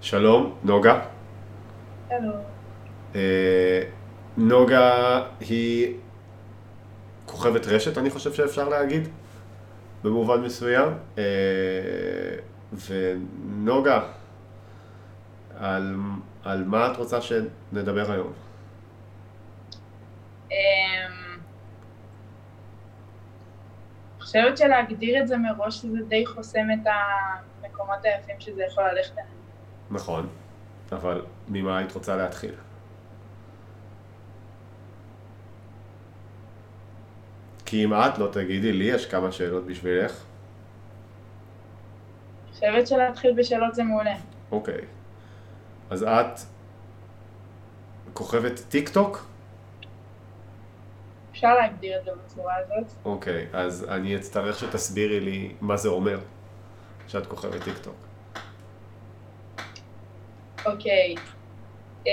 שלום, נוגה. שלום. אה, נוגה היא כוכבת רשת, אני חושב שאפשר להגיד, במובן מסוים. אה, ונוגה, על, על מה את רוצה שנדבר היום? אמ, אני חושבת שלהגדיר את זה מראש זה די חוסם את המקומות היפים שזה יכול ללכת אליהם. נכון, אבל ממה היית רוצה להתחיל? כי אם את לא תגידי, לי יש כמה שאלות בשבילך. חושבת שלהתחיל בשאלות זה מעולה. אוקיי. אז את כוכבת טיק טוק? אפשר להגדיר את זה בצורה הזאת. אוקיי, אז אני אצטרך שתסבירי לי מה זה אומר שאת כוכבת טיק טוק. אוקיי. אמ,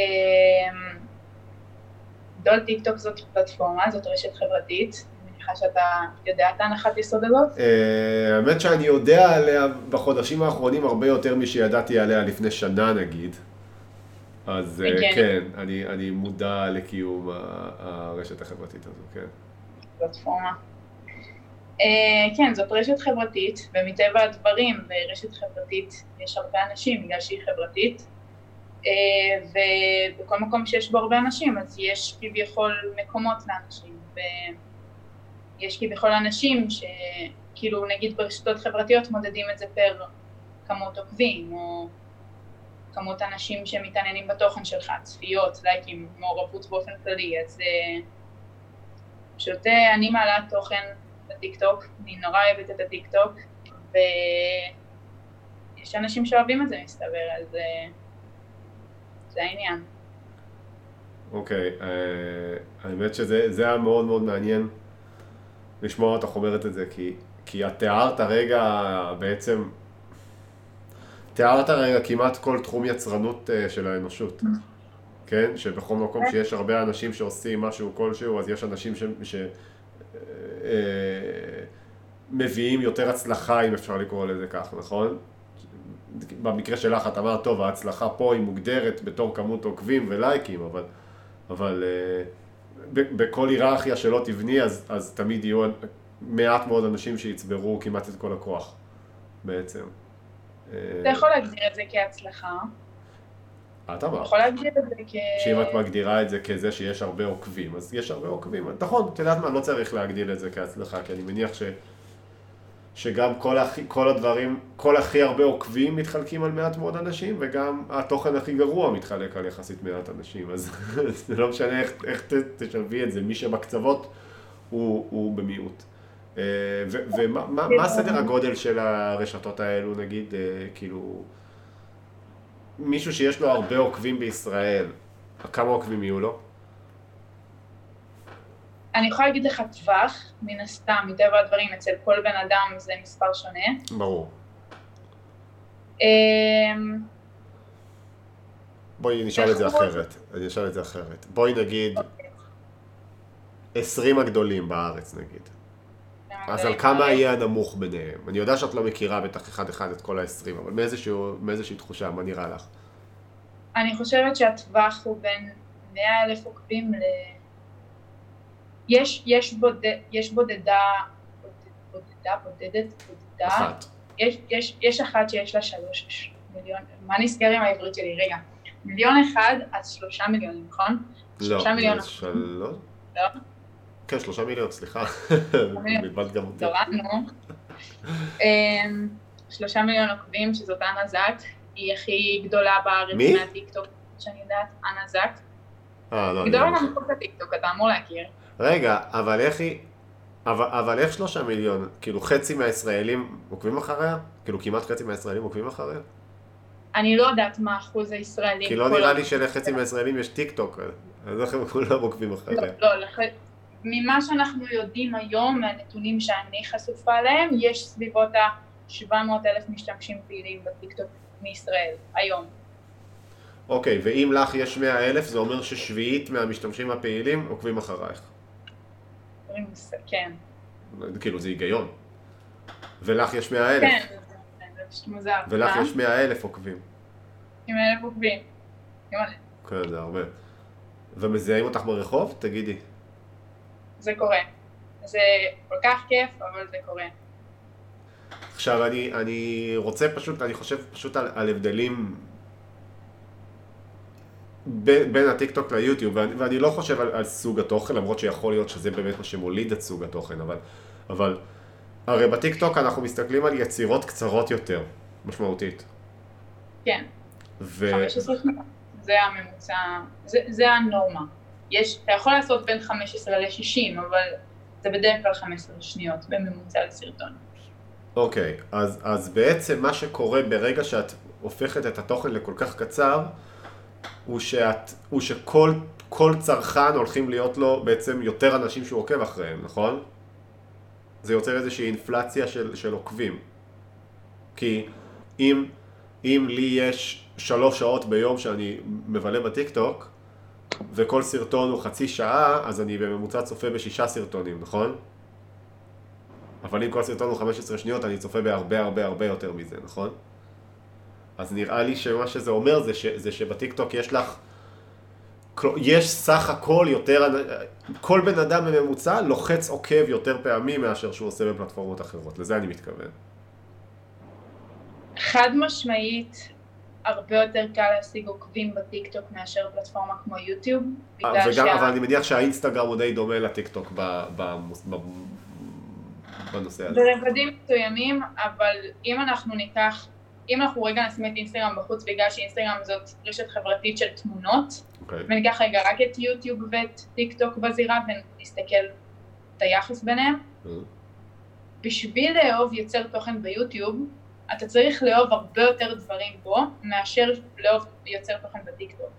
דול טיק טוק זאת פלטפורמה, זאת רשת חברתית. מניחה שאתה יודע את ההנחת יסוד הזאת. אה, האמת שאני יודע עליה בחודשים האחרונים הרבה יותר משידעתי עליה לפני שנה נגיד. אז אה, כן. כן, אני, מודע לקיום הרשת החברתית הזו, כן. פלטפורמה. Uh, כן, זאת רשת חברתית, ומטבע הדברים ברשת חברתית יש הרבה אנשים בגלל שהיא חברתית, ובכל מקום שיש בו הרבה אנשים אז יש כביכול מקומות לאנשים, ויש כביכול אנשים שכאילו נגיד ברשתות חברתיות מודדים את זה פר כמות עוקבים, או כמות אנשים שמתעניינים בתוכן שלך, צפיות, לייקים, מעורבות באופן כללי, אז uh, פשוט אה, אני מעלה תוכן לטיקטוק, אני נורא אוהבת את הטיקטוק, ויש אנשים שאוהבים את זה מסתבר, אז אה, זה העניין. אוקיי, אה, האמת שזה זה היה מאוד מאוד מעניין לשמוע אותך אומרת את זה, כי, כי את תיארת רגע בעצם, תיארת רגע כמעט כל תחום יצרנות אה, של האנושות, כן? שבכל מקום שיש הרבה אנשים שעושים משהו כלשהו, אז יש אנשים ש... ש אה, מביאים יותר הצלחה, אם אפשר לקרוא לזה כך, נכון? במקרה שלך את אמרת, טוב, ההצלחה פה היא מוגדרת בתור כמות עוקבים ולייקים, אבל, אבל אה, ב- בכל היררכיה שלא תבני, אז, אז תמיד יהיו מעט מאוד אנשים שיצברו כמעט את כל הכוח, בעצם. אתה יכול להגדיר את זה כהצלחה, את אמרת. יכול להגדיר את זה כ... שאם את מגדירה את זה כזה שיש הרבה עוקבים, אז יש הרבה עוקבים. נכון, את יודעת מה, לא צריך להגדיל את זה כהצלחה, כי אני מניח ש... שגם כל, הכי, כל הדברים, כל הכי הרבה עוקבים מתחלקים על מעט מאוד אנשים, וגם התוכן הכי גרוע מתחלק על יחסית מעט אנשים, אז זה לא משנה איך, איך תשלבי את זה, מי שבקצוות הוא, הוא במיעוט. אה, ומה מה, מה סדר הגודל של הרשתות האלו, נגיד, אה, כאילו, מישהו שיש לו הרבה עוקבים בישראל, כמה עוקבים יהיו לו? אני יכולה להגיד לך טווח, מן הסתם, מטבע הדברים, אצל כל בן אדם זה מספר שונה. ברור. אמ, בואי נשאל את זה אחרת. אני אשאל את זה אחרת. בואי נגיד 20 הגדולים בארץ נגיד. אז על כמה יהיה הנמוך ביניהם? אני יודע שאת לא מכירה בטח אחד-אחד את כל ה-20, אבל מאיזשהו, מאיזושהי תחושה, מה נראה לך? אני חושבת שהטווח הוא בין 100 אלף עוקבים ל... יש, יש, בודד, יש בודדה, בודד, בודדה, בודדת, בודדה, אחת. יש, יש, יש אחת שיש לה שלוש מיליון, מה נסגר עם העברית שלי? רגע, מיליון אחד אז שלושה מיליונים, נכון? לא, שלושה מיליון שלוש? לא? כן, שלושה מיליון, סליחה. מיליון. בלבלת גם אותי. קראנו. אמ, שלושה מיליון עוקבים, שזאת אנה זק, היא הכי גדולה בארץ? מהטיקטוק, שאני יודעת, אנה זק. אה, לא, אני גדולה לא מכיר. מהמקום בטיקטוק, אתה אמור להכיר. רגע, אבל איך היא... אבל, אבל איך שלושה מיליון? כאילו חצי מהישראלים עוקבים אחריה? כאילו כמעט חצי מהישראלים עוקבים אחריה? אני לא יודעת מה אחוז הישראלים. כי לא נראה לי שלחצי מהישראלים יש טיק טוק, אז איך הם כולם עוקבים אחריה? לא, לא, לח... ממה שאנחנו יודעים היום, מהנתונים שאני חשופה אליהם, יש סביבות ה-700 אלף משתמשים פעילים בטיקטוק מישראל, היום. אוקיי, ואם לך יש 100 אלף, זה אומר ששביעית מהמשתמשים הפעילים עוקבים אחרייך. "ס- כן. כאילו, זה היגיון. ולך יש 100 אלף. כן, זה- פשוט מוזר. ולך מה? יש 100 אלף עוקבים. אלף עוקבים. כן, זה הרבה. ומזהים אותך ברחוב? תגידי. זה קורה. זה כל כך כיף, אבל זה קורה. עכשיו, אני, אני רוצה פשוט, אני חושב פשוט על, על הבדלים בין, בין הטיקטוק ליוטיוב, ואני, ואני לא חושב על, על סוג התוכן, למרות שיכול להיות שזה באמת מה שמוליד את סוג התוכן, אבל, אבל הרי בטיקטוק אנחנו מסתכלים על יצירות קצרות יותר, משמעותית. כן. ו... 15 שניות. זה הממוצע, זה, זה הנורמה. יש, אתה יכול לעשות בין 15 ל-60, אבל זה בדרך כלל 15 שניות בממוצע לסרטון. אוקיי, okay, אז, אז בעצם מה שקורה ברגע שאת הופכת את התוכן לכל כך קצר, הוא, שאת, הוא שכל כל צרכן הולכים להיות לו בעצם יותר אנשים שהוא עוקב אחריהם, נכון? זה יוצר איזושהי אינפלציה של, של עוקבים. כי אם, אם לי יש שלוש שעות ביום שאני מבלה בטיקטוק, וכל סרטון הוא חצי שעה, אז אני בממוצע צופה בשישה סרטונים, נכון? אבל אם כל סרטון הוא 15 שניות, אני צופה בהרבה הרבה הרבה יותר מזה, נכון? אז נראה לי שמה שזה אומר זה, ש, זה שבטיקטוק יש לך, יש סך הכל יותר, כל בן אדם בממוצע לוחץ עוקב יותר פעמים מאשר שהוא עושה בפלטפורמות אחרות, לזה אני מתכוון. חד משמעית, הרבה יותר קל להשיג עוקבים בטיקטוק מאשר פלטפורמה כמו יוטיוב. אה, וגם, שה... אבל אני מניח שהאינסטגרם הוא די דומה לטיקטוק בנושא הזה. ברבדים מסוימים, אבל אם אנחנו ניקח, אם אנחנו רגע נשים את אינסטגרם בחוץ בגלל שאינסטגרם זאת רשת חברתית של תמונות, אוקיי. אוקיי. וניקח רגע רק את יוטיוב ואת טיק טוק בזירה ונסתכל את היחס ביניהם, mm-hmm. בשביל לאהוב יוצר תוכן ביוטיוב, אתה צריך לאהוב הרבה יותר דברים בו, מאשר לאהוב יוצר תוכן בטיקטוק.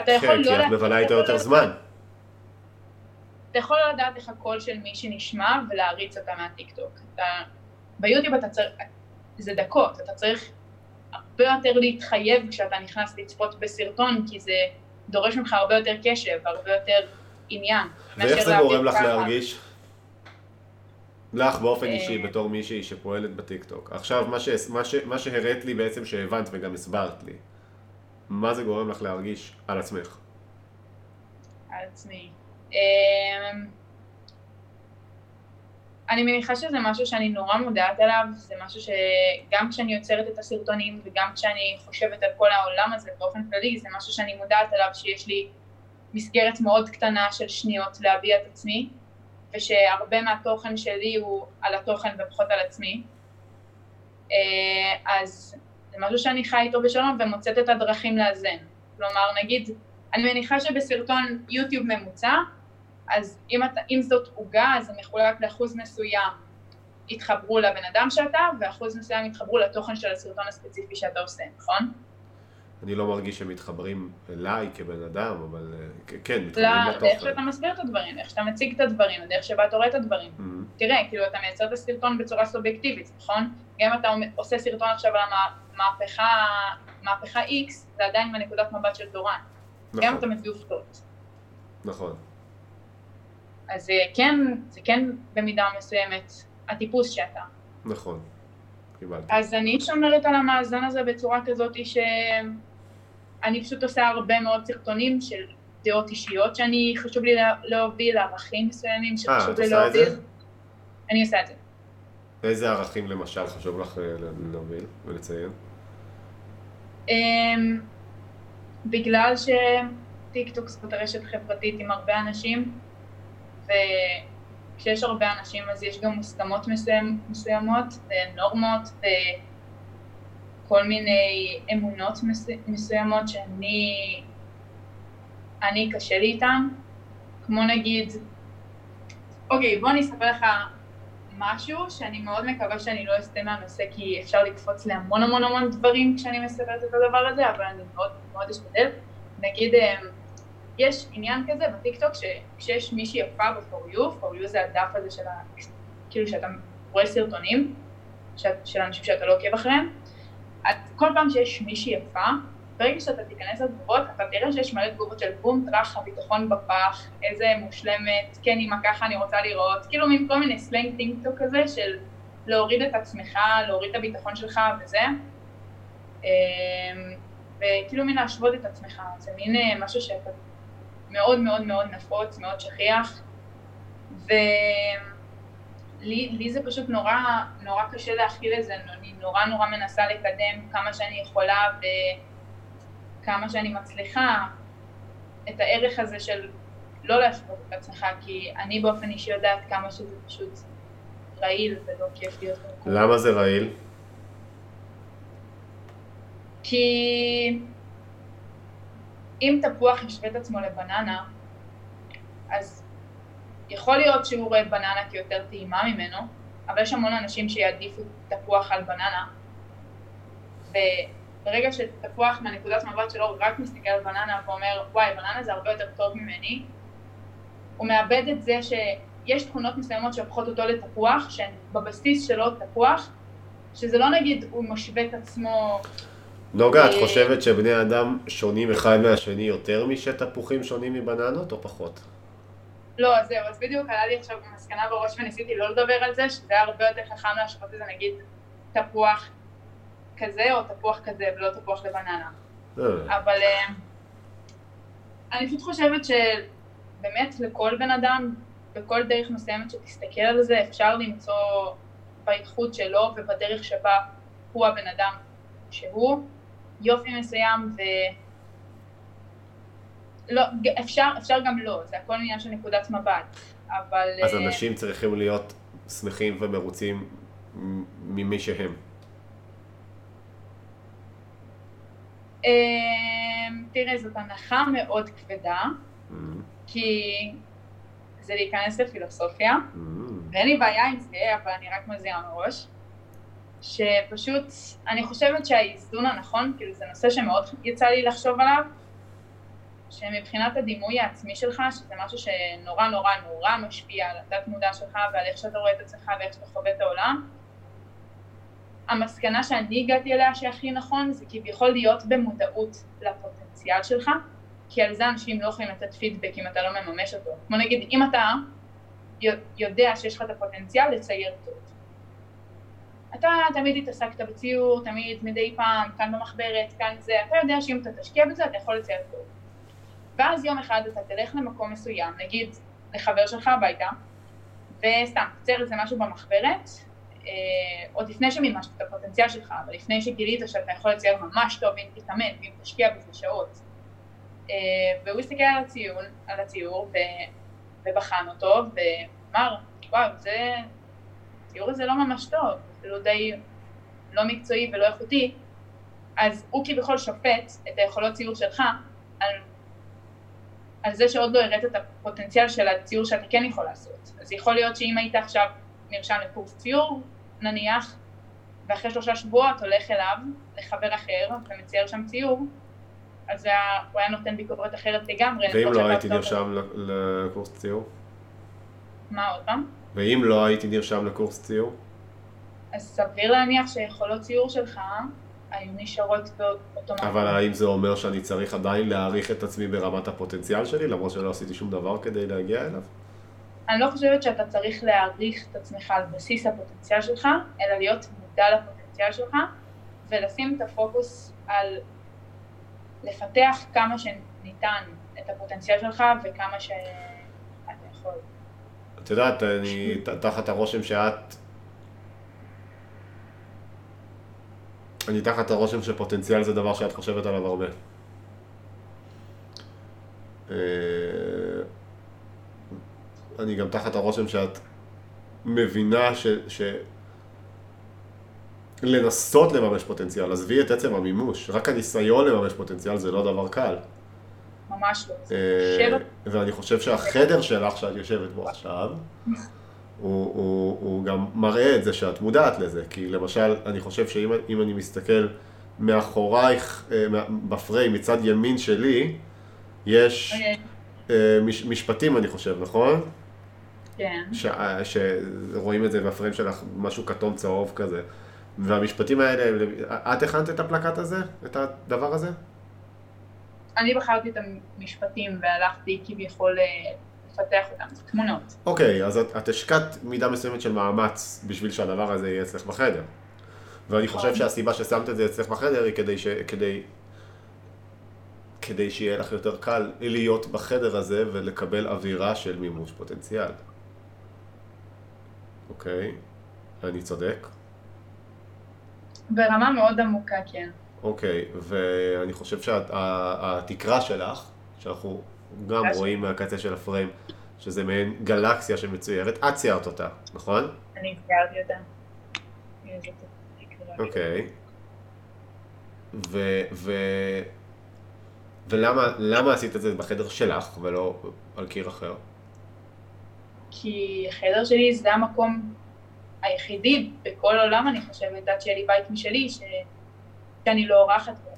אתה יכול כן, לא... כן, כי את מבלה איתו יותר זמן. אתה יכול לא לדעת איך הקול של מי שנשמע ולהריץ אותה מהטיקטוק. אתה... ביוטיוב אתה צריך... זה דקות, אתה צריך הרבה יותר להתחייב כשאתה נכנס לצפות בסרטון, כי זה דורש ממך הרבה יותר קשב, הרבה יותר עניין. ואיך זה גורם לך להרגיש? לך באופן אישי, אה. בתור מישהי שפועלת בטיקטוק. עכשיו, מה, ש, מה, ש, מה שהראית לי בעצם שהבנת וגם הסברת לי, מה זה גורם לך להרגיש על עצמך? על עצמי. אני מניחה שזה משהו שאני נורא מודעת אליו, זה משהו שגם כשאני יוצרת את הסרטונים וגם כשאני חושבת על כל העולם הזה באופן כללי, זה משהו שאני מודעת אליו שיש לי מסגרת מאוד קטנה של שניות להביע את עצמי, ושהרבה מהתוכן שלי הוא על התוכן ופחות על עצמי. אה, אז זה משהו שאני חי איתו בשלום ומוצאת את הדרכים לאזן. כלומר, נגיד, אני מניחה שבסרטון יוטיוב ממוצע, אז אם, אתה, אם זאת עוגה, אז זה מחולק לאחוז מסוים יתחברו לבן אדם שאתה, ואחוז מסוים יתחברו לתוכן של הסרטון הספציפי שאתה עושה, נכון? אני לא מרגיש שהם מתחברים אליי כבן אדם, אבל אה, כן, מתחברים לתוכן. לדרך שאתה מסביר את הדברים, איך שאתה מציג את הדברים, הדרך שבה אתה רואה את הדברים. Mm-hmm. תראה, כאילו אתה מייצר את הסרטון בצורה סובייקטיבית, נכון? גם אם אתה עושה סרטון עכשיו על המהפכה, מהפכה X, זה עדיין מנקודת מבט של דורן. נכון. גם אם אתה מביא עובדות. נכון. אז זה כן, זה כן במידה מסוימת הטיפוס שאתה. נכון. קיבלתי. אז אני שומרת על המאזן הזה בצורה כזאת ש... אני פשוט עושה הרבה מאוד סרטונים של דעות אישיות שאני חשוב לי להוביל, ערכים מסוימים שחשוב לי להוביל. אני עושה את זה. איזה ערכים למשל חשוב לך אה, להוביל ולציין? אמ, בגלל שטיקטוק זאת רשת חברתית עם הרבה אנשים, וכשיש הרבה אנשים אז יש גם מוסכמות מסוימות ונורמות כל מיני אמונות מסוימות שאני אני קשה לי איתן, כמו נגיד, אוקיי בוא אני אספר לך משהו שאני מאוד מקווה שאני לא אסתה מהנושא כי אפשר לקפוץ להמון המון המון דברים כשאני מספרת את הדבר הזה אבל אני מאוד מאוד אשתדל, נגיד אמ, יש עניין כזה בטיקטוק שכשיש מישהי יפה ב-for you, for you זה הדף הזה של ה... כאילו שאתה רואה סרטונים של אנשים שאתה לא עוקב אחריהם אז כל פעם שיש מישהי יפה, ברגע שאתה תיכנס לתגובות, אתה תראה שיש מלא תגובות של בום טראח, הביטחון בפח, איזה מושלמת, כן אימא ככה אני רוצה לראות, כאילו מין כל מיני סלנג טיקטוק כזה של להוריד את עצמך, להוריד את הביטחון שלך וזה. אמ, וכאילו מין להשוות את עצמך, זה מין אה, משהו שמאוד מאוד מאוד נפוץ, מאוד שכיח, ולי זה פשוט נורא, נורא קשה להכיל את זה, אני נורא נורא מנסה לקדם כמה שאני יכולה וכמה שאני מצליחה את הערך הזה של לא להשוות את עצמך, כי אני באופן אישי יודעת כמה שזה פשוט רעיל ולא כיף להיות במקום. למה זה רעיל? כי אם תפוח ישווה את עצמו לבננה, אז יכול להיות שהוא רואה בננה כיותר טעימה ממנו, אבל יש המון אנשים שיעדיפו תפוח על בננה, וברגע שתפוח מהנקודת מבט שלו רק מסתכל על בננה ואומר, וואי, בננה זה הרבה יותר טוב ממני, הוא מאבד את זה שיש תכונות מסוימות שהופכות אותו לתפוח, שהן בבסיס שלו תפוח, שזה לא נגיד הוא משווה את עצמו... נוגה, את אה, חושבת שבני אדם שונים אחד מהשני יותר משתפוחים שונים מבננות או פחות? לא, אז זהו, אז בדיוק עלה לי עכשיו מסקנה בראש וניסיתי לא לדבר על זה, שזה היה הרבה יותר חכם להשוות את זה נגיד תפוח כזה או תפוח כזה ולא תפוח לבננה. אה. אבל אה, אני פשוט חושבת שבאמת לכל בן אדם, בכל דרך מסוימת שתסתכל על זה, אפשר למצוא באיכות שלו ובדרך שבה הוא הבן אדם שהוא יופי מסוים ו... לא, אפשר, אפשר גם לא, זה הכל עניין של נקודת מבט, אבל... אז אה, אנשים צריכים להיות שמחים ומרוצים ממי שהם. אמ, תראה, זאת הנחה מאוד כבדה, mm-hmm. כי זה להיכנס לפילוסופיה, mm-hmm. ואין לי בעיה עם זה, אבל אני רק מזהירה מראש, שפשוט, אני חושבת שהאיזון הנכון, כאילו זה נושא שמאוד יצא לי לחשוב עליו, שמבחינת הדימוי העצמי שלך, שזה משהו שנורא נורא נורא משפיע על התת מודע שלך ועל איך שאתה רואה את עצמך ואיך שאתה חווה את העולם, המסקנה שאני הגעתי אליה שהכי נכון זה כביכול להיות במודעות לפוטנציאל שלך, כי על זה אנשים לא יכולים לתת פידבק אם אתה לא מממש אותו. כמו נגיד, אם אתה יודע שיש לך את הפוטנציאל לצייר טוב. אתה תמיד התעסקת בציור, תמיד מדי פעם, כאן במחברת, כאן זה, אתה יודע שאם אתה תשקיע בזה אתה יכול לצייר טוב. ואז יום אחד אתה תלך למקום מסוים, נגיד לחבר שלך הביתה, וסתם, תצייר איזה משהו במחברת, אה, עוד לפני שמימשת את הפוטנציאל שלך, אבל לפני שגילית שאתה יכול לצייר ממש טוב אם תתאמן ואם תשקיע בזה שעות. אה, והוא הסתכל על הציור, על הציור ו, ובחן אותו ואמר, וואו, זה, הציור הזה לא ממש טוב, אפילו די לא מקצועי ולא איכותי, אז הוא כביכול שופט את היכולות ציור שלך על על זה שעוד לא הראת את הפוטנציאל של הציור שאתה כן יכול לעשות. אז יכול להיות שאם היית עכשיו נרשם לקורס ציור, נניח, ואחרי שלושה שבועות הולך אליו, לחבר אחר, ומצייר שם ציור, אז הוא היה נותן ביקורת אחרת לגמרי. ואם לא הייתי נרשם לקורס ציור? מה עוד פעם? ואם לא הייתי נרשם לקורס ציור? אז סביר להניח שיכולות ציור שלך היו נשארות באותו מקום. אבל האם זה אומר שאני צריך עדיין להעריך את עצמי ברמת הפוטנציאל שלי, למרות שלא עשיתי שום דבר כדי להגיע אליו? אני לא חושבת שאתה צריך להעריך את עצמך על בסיס הפוטנציאל שלך, אלא להיות מודע לפוטנציאל שלך, ולשים את הפוקוס על לפתח כמה שניתן את הפוטנציאל שלך וכמה שאתה יכול. את יודעת, אני תחת הרושם שאת אני תחת הרושם שפוטנציאל זה דבר שאת חושבת עליו הרבה. אה, אני גם תחת הרושם שאת מבינה ש... ש... לנסות לממש פוטנציאל, עזבי את עצם המימוש, רק הניסיון לממש פוטנציאל זה לא דבר קל. ממש לא. אה, ואני חושב שהחדר שלך שאת יושבת בו עכשיו, הוא, הוא, הוא גם מראה את זה שאת מודעת לזה, כי למשל, אני חושב שאם אני מסתכל מאחורייך, אה, בפריים, מצד ימין שלי, יש okay. אוקיי. אה, מש, משפטים, אני חושב, נכון? כן. ש, שרואים את זה בפריים שלך, משהו כתום צהוב כזה. והמשפטים האלה, את הכנת את הפלקט הזה? את הדבר הזה? אני בחרתי את המשפטים והלכתי כביכול אה, לפתח אותם, תמונות. אוקיי, okay, אז את, את השקעת מידה מסוימת של מאמץ בשביל שהדבר הזה יהיה אצלך בחדר. ואני חושב נכון. שהסיבה ששמת את זה אצלך בחדר היא כדי, ש, כדי כדי שיהיה לך יותר קל להיות בחדר הזה ולקבל אווירה של מימוש פוטנציאל. אוקיי, אני צודק? ברמה מאוד עמוקה, כן. אוקיי, ואני חושב שהתקרה שלך, שאנחנו גם רואים מהקצה של הפריים, שזה מעין גלקסיה שמצוירת, את ציירת אותה, נכון? אני ציירתי אותה. אוקיי. ו... ו... ולמה עשית את זה בחדר שלך ולא על קיר אחר? כי החדר שלי זה המקום היחידי בכל העולם, אני חושבת, עד שיהיה לי בית משלי, ש... שאני לא אורחת בו.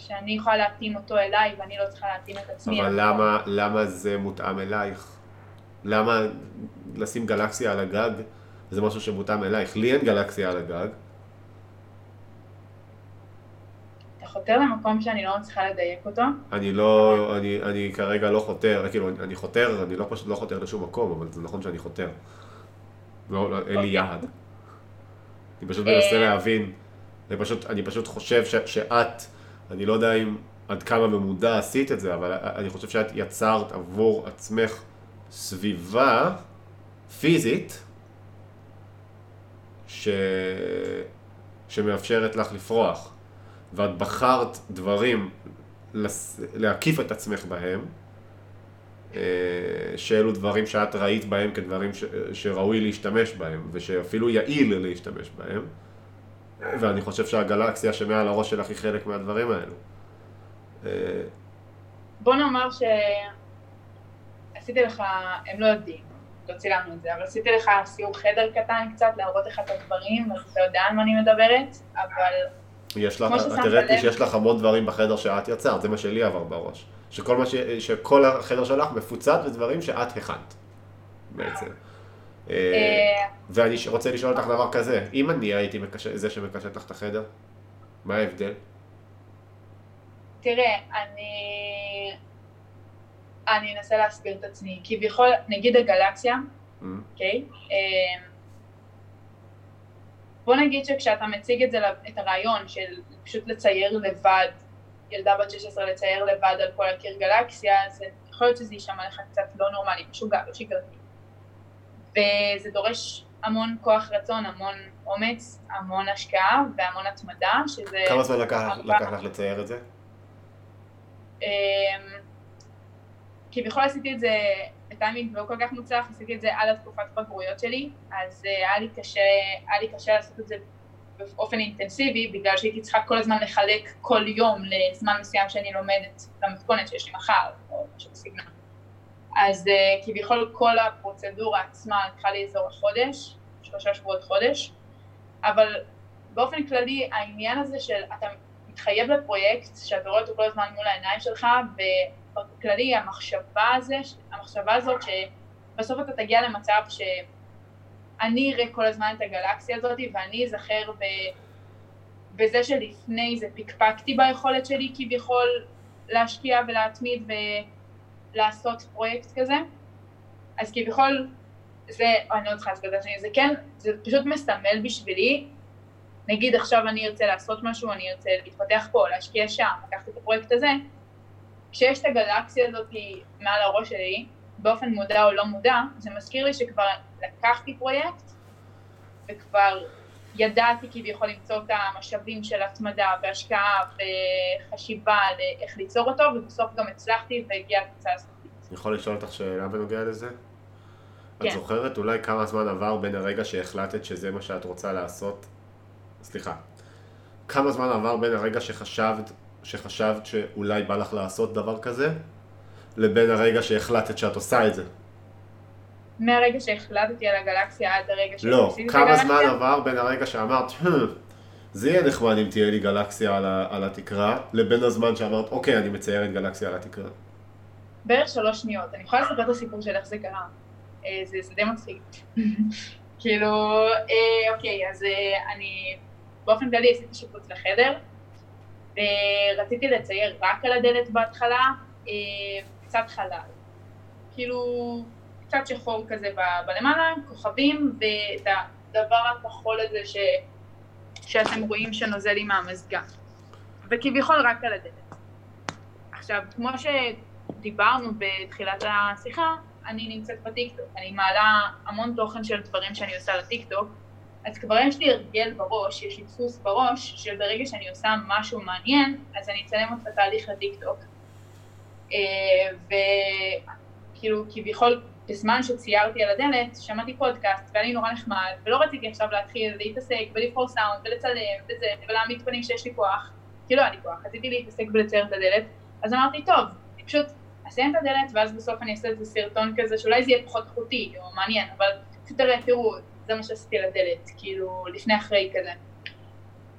שאני יכולה להתאים אותו אליי ואני לא צריכה להתאים את עצמי. אבל למה, למה זה מותאם אלייך? למה לשים גלקסיה על הגג זה משהו שמותאם אלייך? לי אין גלקסיה על הגג. אתה חותר למקום שאני לא מצליחה לדייק אותו? אני לא, אני, אני כרגע לא חותר, כאילו, אני חותר, אני לא פשוט לא חותר לשום מקום, אבל זה נכון שאני חותר. לא, לא אין לי. יעד. אני פשוט מנסה אה, להבין, אני פשוט, אני פשוט חושב ש, שאת, אני לא יודע אם עד כמה במודע עשית את זה, אבל אני חושב שאת יצרת עבור עצמך סביבה פיזית ש... שמאפשרת לך לפרוח. ואת בחרת דברים לס... להקיף את עצמך בהם, אה, שאלו דברים שאת ראית בהם כדברים ש... שראוי להשתמש בהם, ושאפילו יעיל להשתמש בהם, ואני חושב שהגלקסיה שמעל הראש שלך היא חלק מהדברים האלו. אה, בוא נאמר שעשיתי לך, הם לא יודעים, לא צילמנו את זה, אבל עשיתי לך סיור חדר קטן קצת, להראות לך את הדברים, אז אתה יודע על מה אני מדברת, אבל יש לך, את הראית לי שיש לך המון דברים בחדר שאת יצרת, זה מה שלי עבר בראש. שכל, ש... שכל החדר שלך מפוצץ בדברים שאת הכנת, בעצם. אה, אה, ואני רוצה לשאול אותך דבר כזה, אם אני הייתי זה שמקשט לך את החדר, מה ההבדל? תראה, אני... אני אנסה להסביר את עצמי. כביכול, נגיד הגלקסיה, mm. אוקיי? Mm. Okay? בוא נגיד שכשאתה מציג את זה, את הרעיון של פשוט לצייר לבד, ילדה בת 16 לצייר לבד על כל הקיר גלקסיה, אז יכול להיות שזה יישמע לך קצת לא נורמלי, משוגע, לא שגרתי. וזה דורש המון כוח רצון, המון אומץ, המון השקעה והמון התמדה, שזה... כמה זמן לקח, לקח לך לצייר את זה? אמ, כביכול עשיתי את זה בטיימינג לא כל כך מוצלח, עשיתי את זה על התקופת בגרויות שלי, אז אה, היה לי קשה, היה לי קשה לעשות את זה באופן אינטנסיבי, בגלל שהייתי צריכה כל הזמן לחלק כל יום לזמן מסוים שאני לומדת למתכונת שיש לי מחר, או משהו בסגנון. אז uh, כביכול כל הפרוצדורה עצמה לקחה לי אזור החודש, שלושה שבועות חודש, אבל באופן כללי העניין הזה של אתה מתחייב לפרויקט שאתה רואה אותו כל הזמן מול העיניים שלך, בכללי המחשבה, הזה, המחשבה הזאת שבסוף אתה תגיע למצב שאני אראה כל הזמן את הגלקסיה הזאת ואני אזכר ב... בזה שלפני זה פקפקתי ביכולת שלי כביכול להשקיע ולהתמיד ולעשות פרויקט כזה. אז כביכול זה, אני לא צריכה להסביר את זה, זה כן, זה פשוט מסמל בשבילי. נגיד עכשיו אני ארצה לעשות משהו, אני ארצה להתפתח פה, להשקיע שם, לקחת את הפרויקט הזה. כשיש את הגלקסיה הזאת מעל הראש שלי, באופן מודע או לא מודע, זה מזכיר לי שכבר לקחתי פרויקט וכבר ידעתי כביכול למצוא את המשאבים של התמדה והשקעה וחשיבה לאיך ליצור אותו ובסוף גם הצלחתי והגיעה התוצאה הסופית. אני יכול לשאול אותך שאלה בנוגע לזה? כן. את זוכרת אולי כמה זמן עבר בין הרגע שהחלטת שזה מה שאת רוצה לעשות? סליחה. כמה זמן עבר בין הרגע שחשבת שחשבת שאולי בא לך לעשות דבר כזה, לבין הרגע שהחלטת שאת עושה את זה? מהרגע שהחלטתי על הגלקסיה עד הרגע שעשיתי לא? לא, כמה זמן עבר בין הרגע שאמרת, זה יהיה נחמד אם תהיה לי גלקסיה על, ה- על התקרה, לבין הזמן שאמרת, אוקיי, אני מציירת גלקסיה על התקרה. בערך שלוש שניות. אני יכולה לספר את הסיפור של איך זה קרה. אה, זה, זה די מצחיק. כאילו, אה, אוקיי, אז אה, אני באופן כללי עשיתי שיפוץ לחדר, ורציתי לצייר רק על הדלת בהתחלה, קצת חלל. כאילו, קצת שחור כזה בלמעלה, כוכבים, ואת הדבר הכחול הזה ש... שאתם רואים שנוזל לי מהמזגן. וכביכול רק על הדלת. עכשיו, כמו שדיברנו בתחילת השיחה, אני נמצאת בטיקטוק, אני מעלה המון תוכן של דברים שאני עושה לטיקטוק, אז כבר יש לי הרגל בראש, יש לי דפוס בראש, שברגע שאני עושה משהו מעניין, אז אני אצלם את התהליך לטיקטוק. אה, וכאילו, כביכול, בזמן שציירתי על הדלת, שמעתי פודקאסט, והיה לי נורא נחמד, ולא רציתי עכשיו להתחיל להתעסק ולבחור סאונד ולצלם וזה, ולהעמיד פנים שיש לי כוח, כי לא היה לי כוח, רציתי להתעסק ולצייר את הדלת, אז אמרתי, טוב, אני פשוט אסיים את הדלת, ואז בסוף אני אעשה איזה סרטון כזה, שאולי זה יהיה פחות איכותי או מעניין, אבל פשוט תראה, תראו, זה מה שעשיתי לדלת, כאילו, לפני אחרי כזה.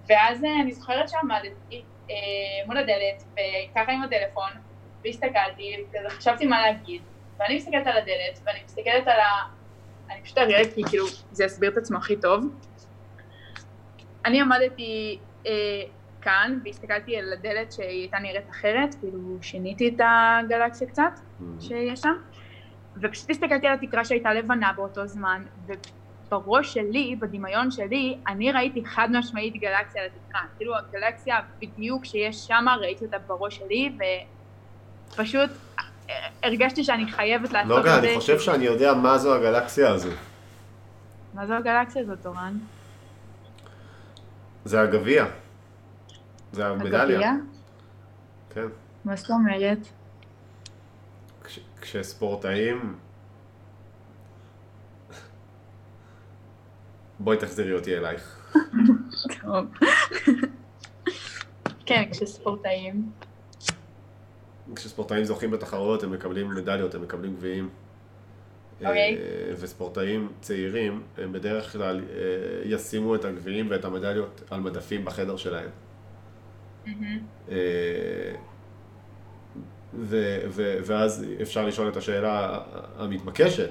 ואז אה, אני זוכרת שעמדתי אה, מול הדלת, וככה עם הטלפון, והסתכלתי, וכזה חשבתי מה להגיד, ואני מסתכלת על הדלת, ואני מסתכלת על ה... אני פשוט אראה כי כאילו זה יסביר את עצמו הכי טוב. אני עמדתי אה, כאן והסתכלתי על הדלת שהיא הייתה נראית אחרת, כאילו שיניתי את הגלקסיה קצת mm-hmm. שיש שם, ופשוט הסתכלתי על התקרה שהייתה לבנה באותו זמן, ובראש שלי, בדמיון שלי, אני ראיתי חד משמעית גלקסיה על התקרה, כאילו הגלקסיה בדיוק שיש שם, ראיתי אותה בראש שלי, ופשוט הרגשתי שאני חייבת לעשות את זה. נוגה, אני חושב שאני יודע מה זו הגלקסיה הזו. מה זו הגלקסיה הזאת, אורן? זה הגביע. זה המדליה. הגביע? כן. מה זאת אומרת? כש, כשספורטאים... בואי תחזירי אותי אלייך. טוב. כן, כשספורטאים. כשספורטאים זוכים בתחרויות הם מקבלים מדליות, הם מקבלים גביעים. Okay. אוקיי. אה, וספורטאים צעירים, הם בדרך כלל אה, ישימו את הגביעים ואת המדליות על מדפים בחדר שלהם. Mm-hmm. ו- ו- ואז אפשר לשאול את השאלה המתבקשת,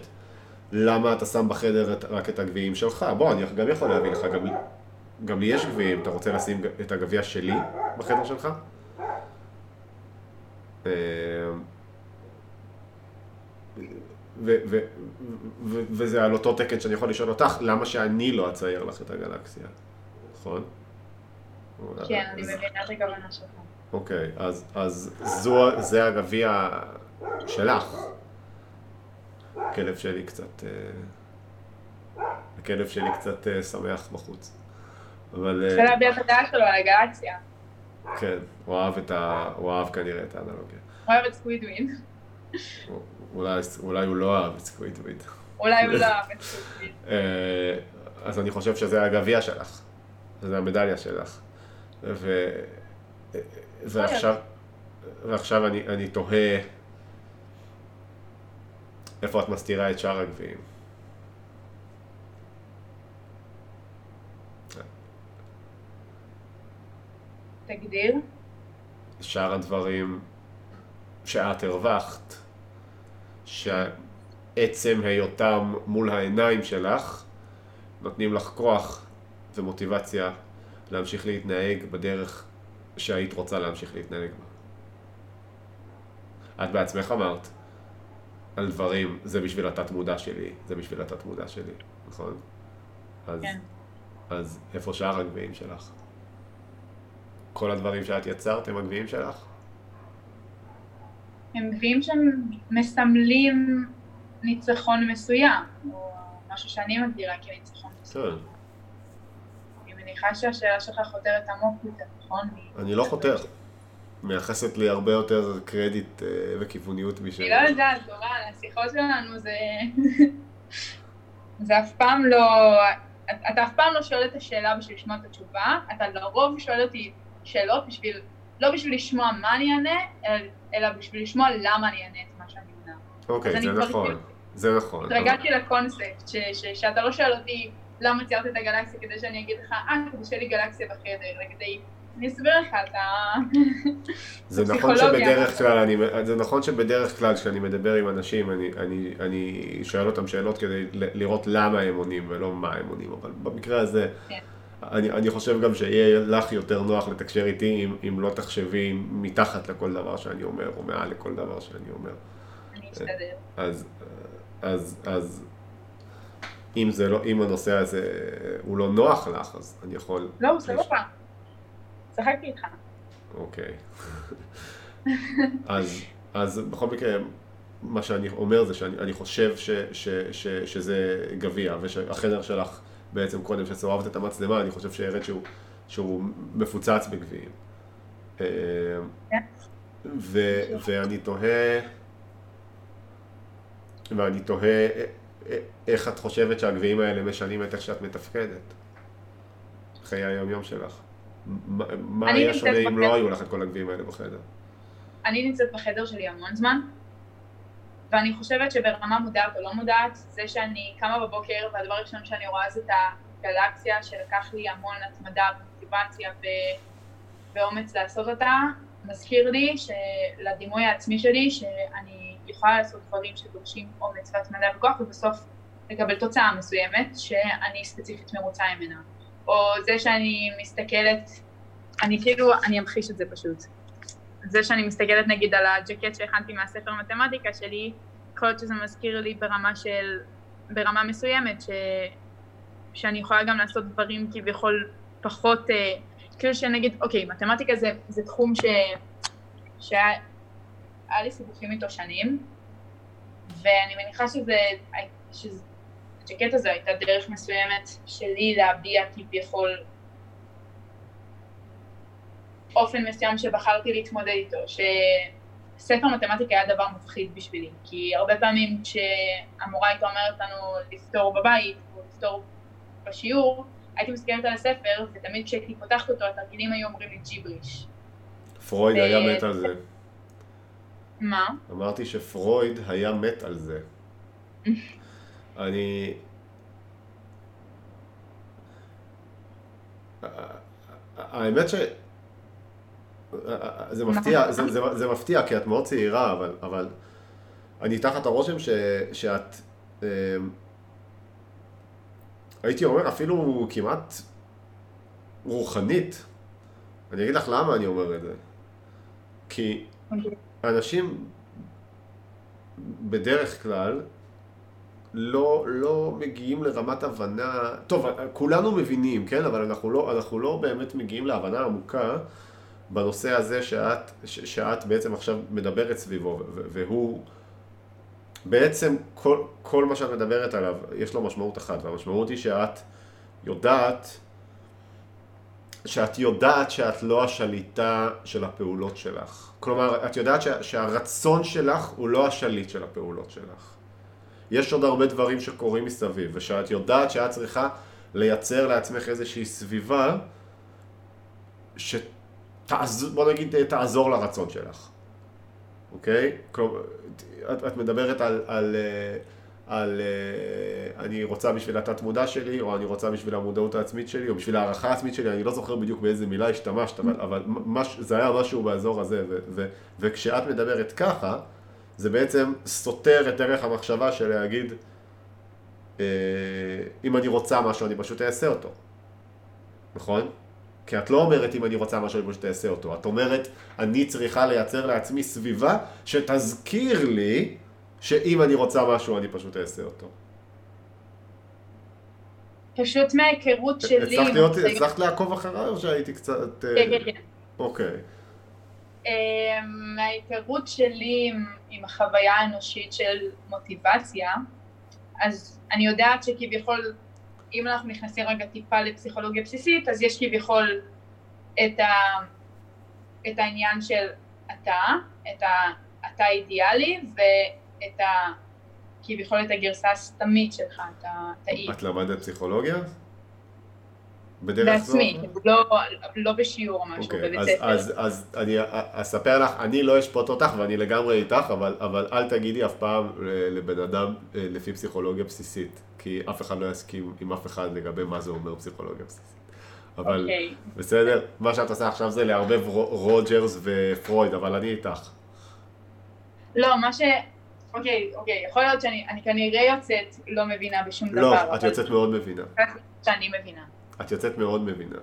למה אתה שם בחדר את, רק את הגביעים שלך? בוא, אני גם יכול להביא לך, גם, גם לי יש גביעים, אתה רוצה לשים את הגביע שלי בחדר שלך? ו- ו- ו- וזה על אותו תקן שאני יכול לשאול אותך, למה שאני לא אצייר לך את הגלקסיה, נכון? כן, אני מבינה את הכוונה שלך. אוקיי, אז, אז זו, זה הגביע שלך. הכלב שלי קצת... אה, הכלב שלי קצת אה, שמח בחוץ. אבל... צריך להביע את הדעה שלו על הגלקסיה. כן, הוא אהב את ה... הוא אהב כנראה את האנלוגיה. הוא אהב את סקווידווין. אולי, אולי הוא לא אהב את סקווידווין. אולי הוא לא אהב את סקווידווין. אה, אז אני חושב שזה הגביע שלך. זה המדליה שלך. ו... ועכשיו, ועכשיו אני, אני תוהה איפה את מסתירה את שאר הגביעים. תגדיר. שאר הדברים שאת הרווחת, שעצם היותם מול העיניים שלך, נותנים לך כוח ומוטיבציה להמשיך להתנהג בדרך שהיית רוצה להמשיך להתנהג בה. את בעצמך אמרת על דברים, זה בשביל התת מודע שלי, זה בשביל התת מודע שלי, נכון? אז, כן. אז איפה שאר הגביעים שלך? כל הדברים שאת יצרת הם הגביעים שלך? הם גביעים שמסמלים ניצחון מסוים, או משהו שאני מגדירה כניצחון מסוים. אני מניחה שהשאלה שלך חותרת עמוק יותר, נכון? אני לא חותר. מייחסת לי הרבה יותר קרדיט אה, וכיווניות משל... אני לא יודעת, דורן, השיחות שלנו זה... זה אף פעם לא... אתה אף פעם לא שואל את השאלה בשביל לשמוע את התשובה, אתה לרוב שואל אותי שאלות בשביל, לא בשביל לשמוע מה אני אענה, אלא בשביל לשמוע למה אני אענה את מה שאני עונה. אוקיי, זה נכון, זה נכון. התרגלתי לקונספט, שאתה לא שואל אותי למה ציירת את הגלקסיה כדי שאני אגיד לך, אה, כדי שיהיה לי גלקסיה בחדר, כדי... אני אסביר לך את ה... זה נכון שבדרך כלל, אני, זה נכון שבדרך כלל כשאני מדבר עם אנשים, אני, אני, אני שואל אותם שאלות כדי לראות למה הם עונים ולא מה הם עונים, אבל במקרה הזה, כן. אני, אני חושב גם שיהיה לך יותר נוח לתקשר איתי אם, אם לא תחשבי מתחת לכל דבר שאני אומר, או מעל לכל דבר שאני אומר. אני אשתדל. אז, אז, אז אם, זה לא, אם הנושא הזה הוא לא נוח לך, אז אני יכול... לא, זה לא פעם. צחקתי איתך. אוקיי. אז, אז בכל מקרה, מה שאני אומר זה שאני חושב ש, ש, ש, שזה גביע, ושהחדר שלך בעצם קודם שסובבת את המצלמה, אני חושב שהראית שהוא, שהוא מפוצץ בגביעים. אה. ו, ואני תוהה, ואני תוהה איך את חושבת שהגביעים האלה משנים את איך שאת מתפקדת, חיי היום יום שלך. מה היה שונה אם לא היו לך את כל הגביעים האלה בחדר? אני נמצאת בחדר שלי המון זמן, ואני חושבת שברמה מודעת או לא מודעת, זה שאני קמה בבוקר והדבר הראשון שאני רואה זה את הגלקסיה שלקח לי המון התמדה ומוטיבציה ו... ואומץ לעשות אותה, מזכיר לי לדימוי העצמי שלי שאני יכולה לעשות דברים שדורשים אומץ והתמדה וכוח ובסוף לקבל תוצאה מסוימת שאני ספציפית מרוצה ממנה. או זה שאני מסתכלת, אני כאילו, אני אמחיש את זה פשוט. זה שאני מסתכלת נגיד על הג'קט שהכנתי מהספר מתמטיקה שלי, יכול להיות שזה מזכיר לי ברמה של, ברמה מסוימת, ש, שאני יכולה גם לעשות דברים כביכול פחות, אה, כאילו שנגיד, אוקיי, מתמטיקה זה, זה תחום ש, שהיה לי סיבוכים איתו שנים, ואני מניחה שזה, שזה שהג'קט הזה הייתה דרך מסוימת שלי להביע כביכול אופן מסוים שבחרתי להתמודד איתו, שספר מתמטיקה היה דבר מפחיד בשבילי, כי הרבה פעמים כשהמורה הייתה אומרת לנו לפתור בבית או לפתור בשיעור, הייתי מסתכלת על הספר, ותמיד כשהייתי פותחת אותו התרגילים היו אומרים לי ג'יבריש. פרויד ו... היה מת על זה. מה? אמרתי שפרויד היה מת על זה. אני... האמת ש... זה מפתיע, זה, זה, זה מפתיע כי את מאוד צעירה, אבל, אבל אני תחת הרושם ש, שאת, אה, הייתי אומר אפילו כמעט רוחנית. אני אגיד לך למה אני אומר את זה. כי אוקיי. אנשים בדרך כלל לא, לא מגיעים לרמת הבנה, טוב, כולנו מבינים, כן? אבל אנחנו לא, אנחנו לא באמת מגיעים להבנה עמוקה בנושא הזה שאת, שאת בעצם עכשיו מדברת סביבו, והוא בעצם כל, כל מה שאת מדברת עליו, יש לו משמעות אחת, והמשמעות היא שאת יודעת, שאת יודעת שאת לא השליטה של הפעולות שלך. כלומר, את יודעת שה, שהרצון שלך הוא לא השליט של הפעולות שלך. יש עוד הרבה דברים שקורים מסביב, ושאת יודעת שאת צריכה לייצר לעצמך איזושהי סביבה שתעזור, בוא נגיד, תעזור לרצון שלך, אוקיי? את, את מדברת על, על, אה, על אה, אני רוצה בשביל התת מודע שלי, או אני רוצה בשביל המודעות העצמית שלי, או בשביל הערכה העצמית שלי, אני לא זוכר בדיוק באיזה מילה השתמשת, אבל, אבל מש, זה היה משהו באזור הזה, ו, ו, וכשאת מדברת ככה, זה בעצם סותר את דרך המחשבה של להגיד, אה, אם אני רוצה משהו אני פשוט אעשה אותו, נכון? כי את לא אומרת אם אני רוצה משהו אני פשוט אעשה אותו, את אומרת אני צריכה לייצר לעצמי סביבה שתזכיר לי שאם אני רוצה משהו אני פשוט אעשה אותו. פשוט מההיכרות שלי... הצלחת לעקוב אחריי או שהייתי קצת... אה, כן, כן, כן. אוקיי. מההיכרות שלי עם החוויה האנושית של מוטיבציה, אז אני יודעת שכביכול, אם אנחנו נכנסים רגע טיפה לפסיכולוגיה בסיסית, אז יש כביכול את, ה, את העניין של אתה, את ה, אתה אידיאלי, ואת ה... כביכול את הגרסה הסתמית שלך, את האי. את למדת פסיכולוגיה? בדרך בעצמי, זו? לא, לא בשיעור או משהו, okay, אוקיי, בבית ספר. אז, אני אספר לך, אני לא אשפוט אותך ואני לגמרי איתך, אבל, אבל אל תגידי אף פעם לבן אדם אה, לפי פסיכולוגיה בסיסית, כי אף אחד לא יסכים עם אף אחד לגבי מה זה אומר פסיכולוגיה בסיסית. אבל okay. אוקיי. בסדר, מה שאת עושה עכשיו זה לערבב רוג'רס ופרויד, אבל אני איתך. לא, מה ש... אוקיי, אוקיי, יכול להיות שאני כנראה יוצאת לא מבינה בשום לא, דבר. לא, את יוצאת מאוד מבינה. שאני מבינה. את יוצאת מאוד מבינה.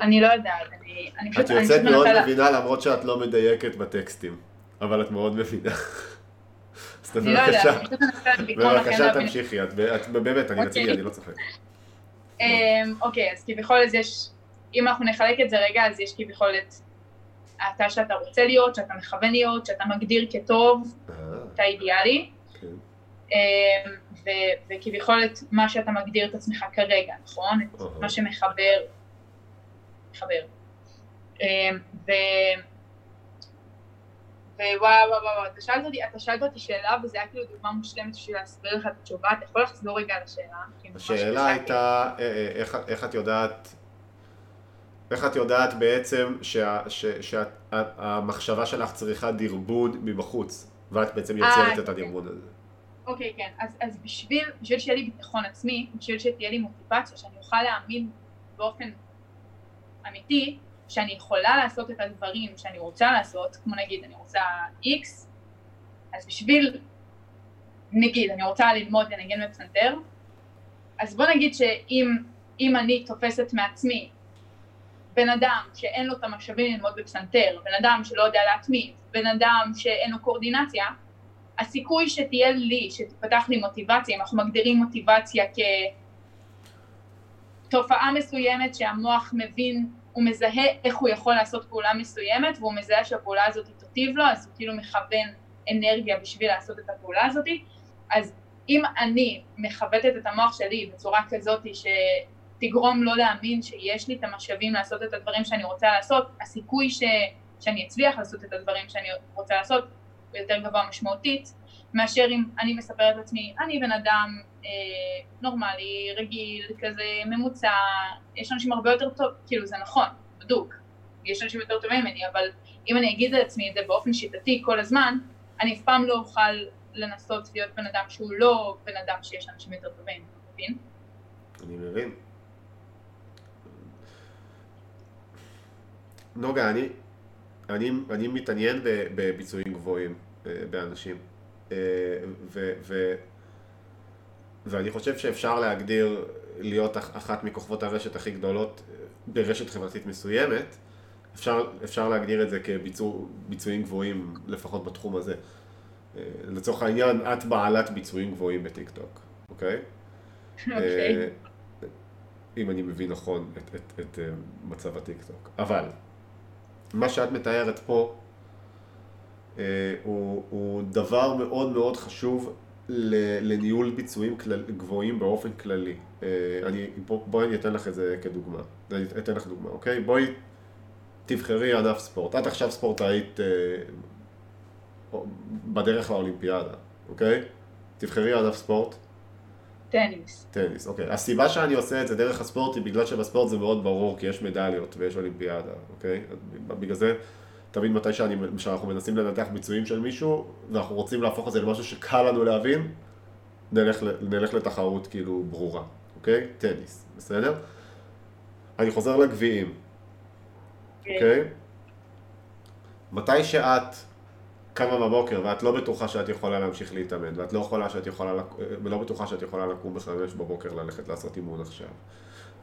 אני לא יודעת, אני, אני פשוט... את יוצאת מאוד מבינה למרות שאת לא מדייקת בטקסטים, אבל את מאוד מבינה. אז לא יודעת, בבקשה תמשיכי, את באמת, אני רציני, אני לא צוחק. אמ, אוקיי, אז כביכול אז יש, אם אנחנו נחלק את זה רגע, אז יש כביכול את אתה שאתה רוצה להיות, שאתה מכוון להיות, שאתה מגדיר כטוב, אה, אתה אידיאלי, ו- וכביכול את מה שאתה מגדיר את עצמך כרגע, נכון? את אהה. מה שמחבר, מחבר. אה, ו... ווואו וואו וואו, אתה שאלת אותי, אתה שאלת אותי שאלה וזה היה כאילו דוגמה מושלמת בשביל להסביר לך את התשובה, אתה יכול לחזור רגע על השאלה? השאלה. הייתה, אה, אה, איך, איך את יודעת, איך את יודעת בעצם שהמחשבה שלך צריכה דרבון מבחוץ, ואת בעצם יוצרת אה, את כן. הדרבון הזה. אוקיי, כן. אז, אז בשביל, בשביל שיהיה לי ביטחון עצמי, בשביל שתהיה לי מוטיבציה, שאני אוכל להאמין באופן אמיתי, שאני יכולה לעשות את הדברים שאני רוצה לעשות, כמו נגיד אני רוצה X, אז בשביל, נגיד, אני רוצה ללמוד לנגן בפסנתר, אז בוא נגיד שאם אם אני תופסת מעצמי בן אדם שאין לו את המשאבים ללמוד בפסנתר, בן אדם שלא יודע להתמיד, בן אדם שאין לו קואורדינציה, הסיכוי שתהיה לי, שתפתח לי מוטיבציה, אם אנחנו מגדירים מוטיבציה כתופעה מסוימת שהמוח מבין, הוא מזהה איך הוא יכול לעשות פעולה מסוימת והוא מזהה שהפעולה הזאת תטיב לו, אז הוא כאילו מכוון אנרגיה בשביל לעשות את הפעולה הזאת, אז אם אני מכוותת את המוח שלי בצורה כזאת שתגרום לא להאמין שיש לי את המשאבים לעשות את הדברים שאני רוצה לעשות, הסיכוי ש... שאני אצליח לעשות את הדברים שאני רוצה לעשות יותר גבוה משמעותית, מאשר אם אני מספרת לעצמי, אני בן אדם אה, נורמלי, רגיל, כזה ממוצע, יש אנשים הרבה יותר טוב, כאילו זה נכון, בדוק, יש אנשים יותר טובים ממני, אבל אם אני אגיד לעצמי את זה באופן שיטתי כל הזמן, אני אף פעם לא אוכל לנסות להיות בן אדם שהוא לא בן אדם שיש אנשים יותר טובים, אתה מבין? אני מבין. נוגה, אני, אני, אני מתעניין בביצועים גבוהים אה, באנשים, אה, ו, ו, ואני חושב שאפשר להגדיר להיות אח- אחת מכוכבות הרשת הכי גדולות אה, ברשת חברתית מסוימת, אפשר, אפשר להגדיר את זה כביצועים גבוהים, לפחות בתחום הזה. לצורך העניין, את בעלת ביצועים גבוהים בטיקטוק, אוקיי? אוקיי. אם אני מבין נכון את, את, את מצב הטיקטוק. אבל, מה שאת מתארת פה אה, הוא, הוא דבר מאוד מאוד חשוב לניהול ביצועים כלל, גבוהים באופן כללי. אה, אני, בוא, בואי אני אתן לך את זה כדוגמה. אני אתן לך דוגמה, אוקיי? בואי תבחרי ענף ספורט. את עכשיו ספורטאית אה, בדרך לאולימפיאדה, אוקיי? תבחרי ענף ספורט. טניס. טניס, אוקיי. הסיבה שאני עושה את זה דרך הספורט היא בגלל שבספורט זה מאוד ברור, כי יש מדליות ויש אולימפיאדה, אוקיי? בגלל זה, תמיד מתי שאני, שאנחנו מנסים לנתח ביצועים של מישהו, ואנחנו רוצים להפוך את זה למשהו שקל לנו להבין, נלך, נלך לתחרות כאילו ברורה, אוקיי? טניס, בסדר? אני חוזר לגביעים, אוקיי? מתי שאת קמה בבוקר ואת לא בטוחה שאת יכולה להמשיך להתאמן, ואת לא, יכולה שאת יכולה, לק- ולא בטוחה שאת יכולה לקום בחמש בבוקר ללכת לעשות אימון עכשיו,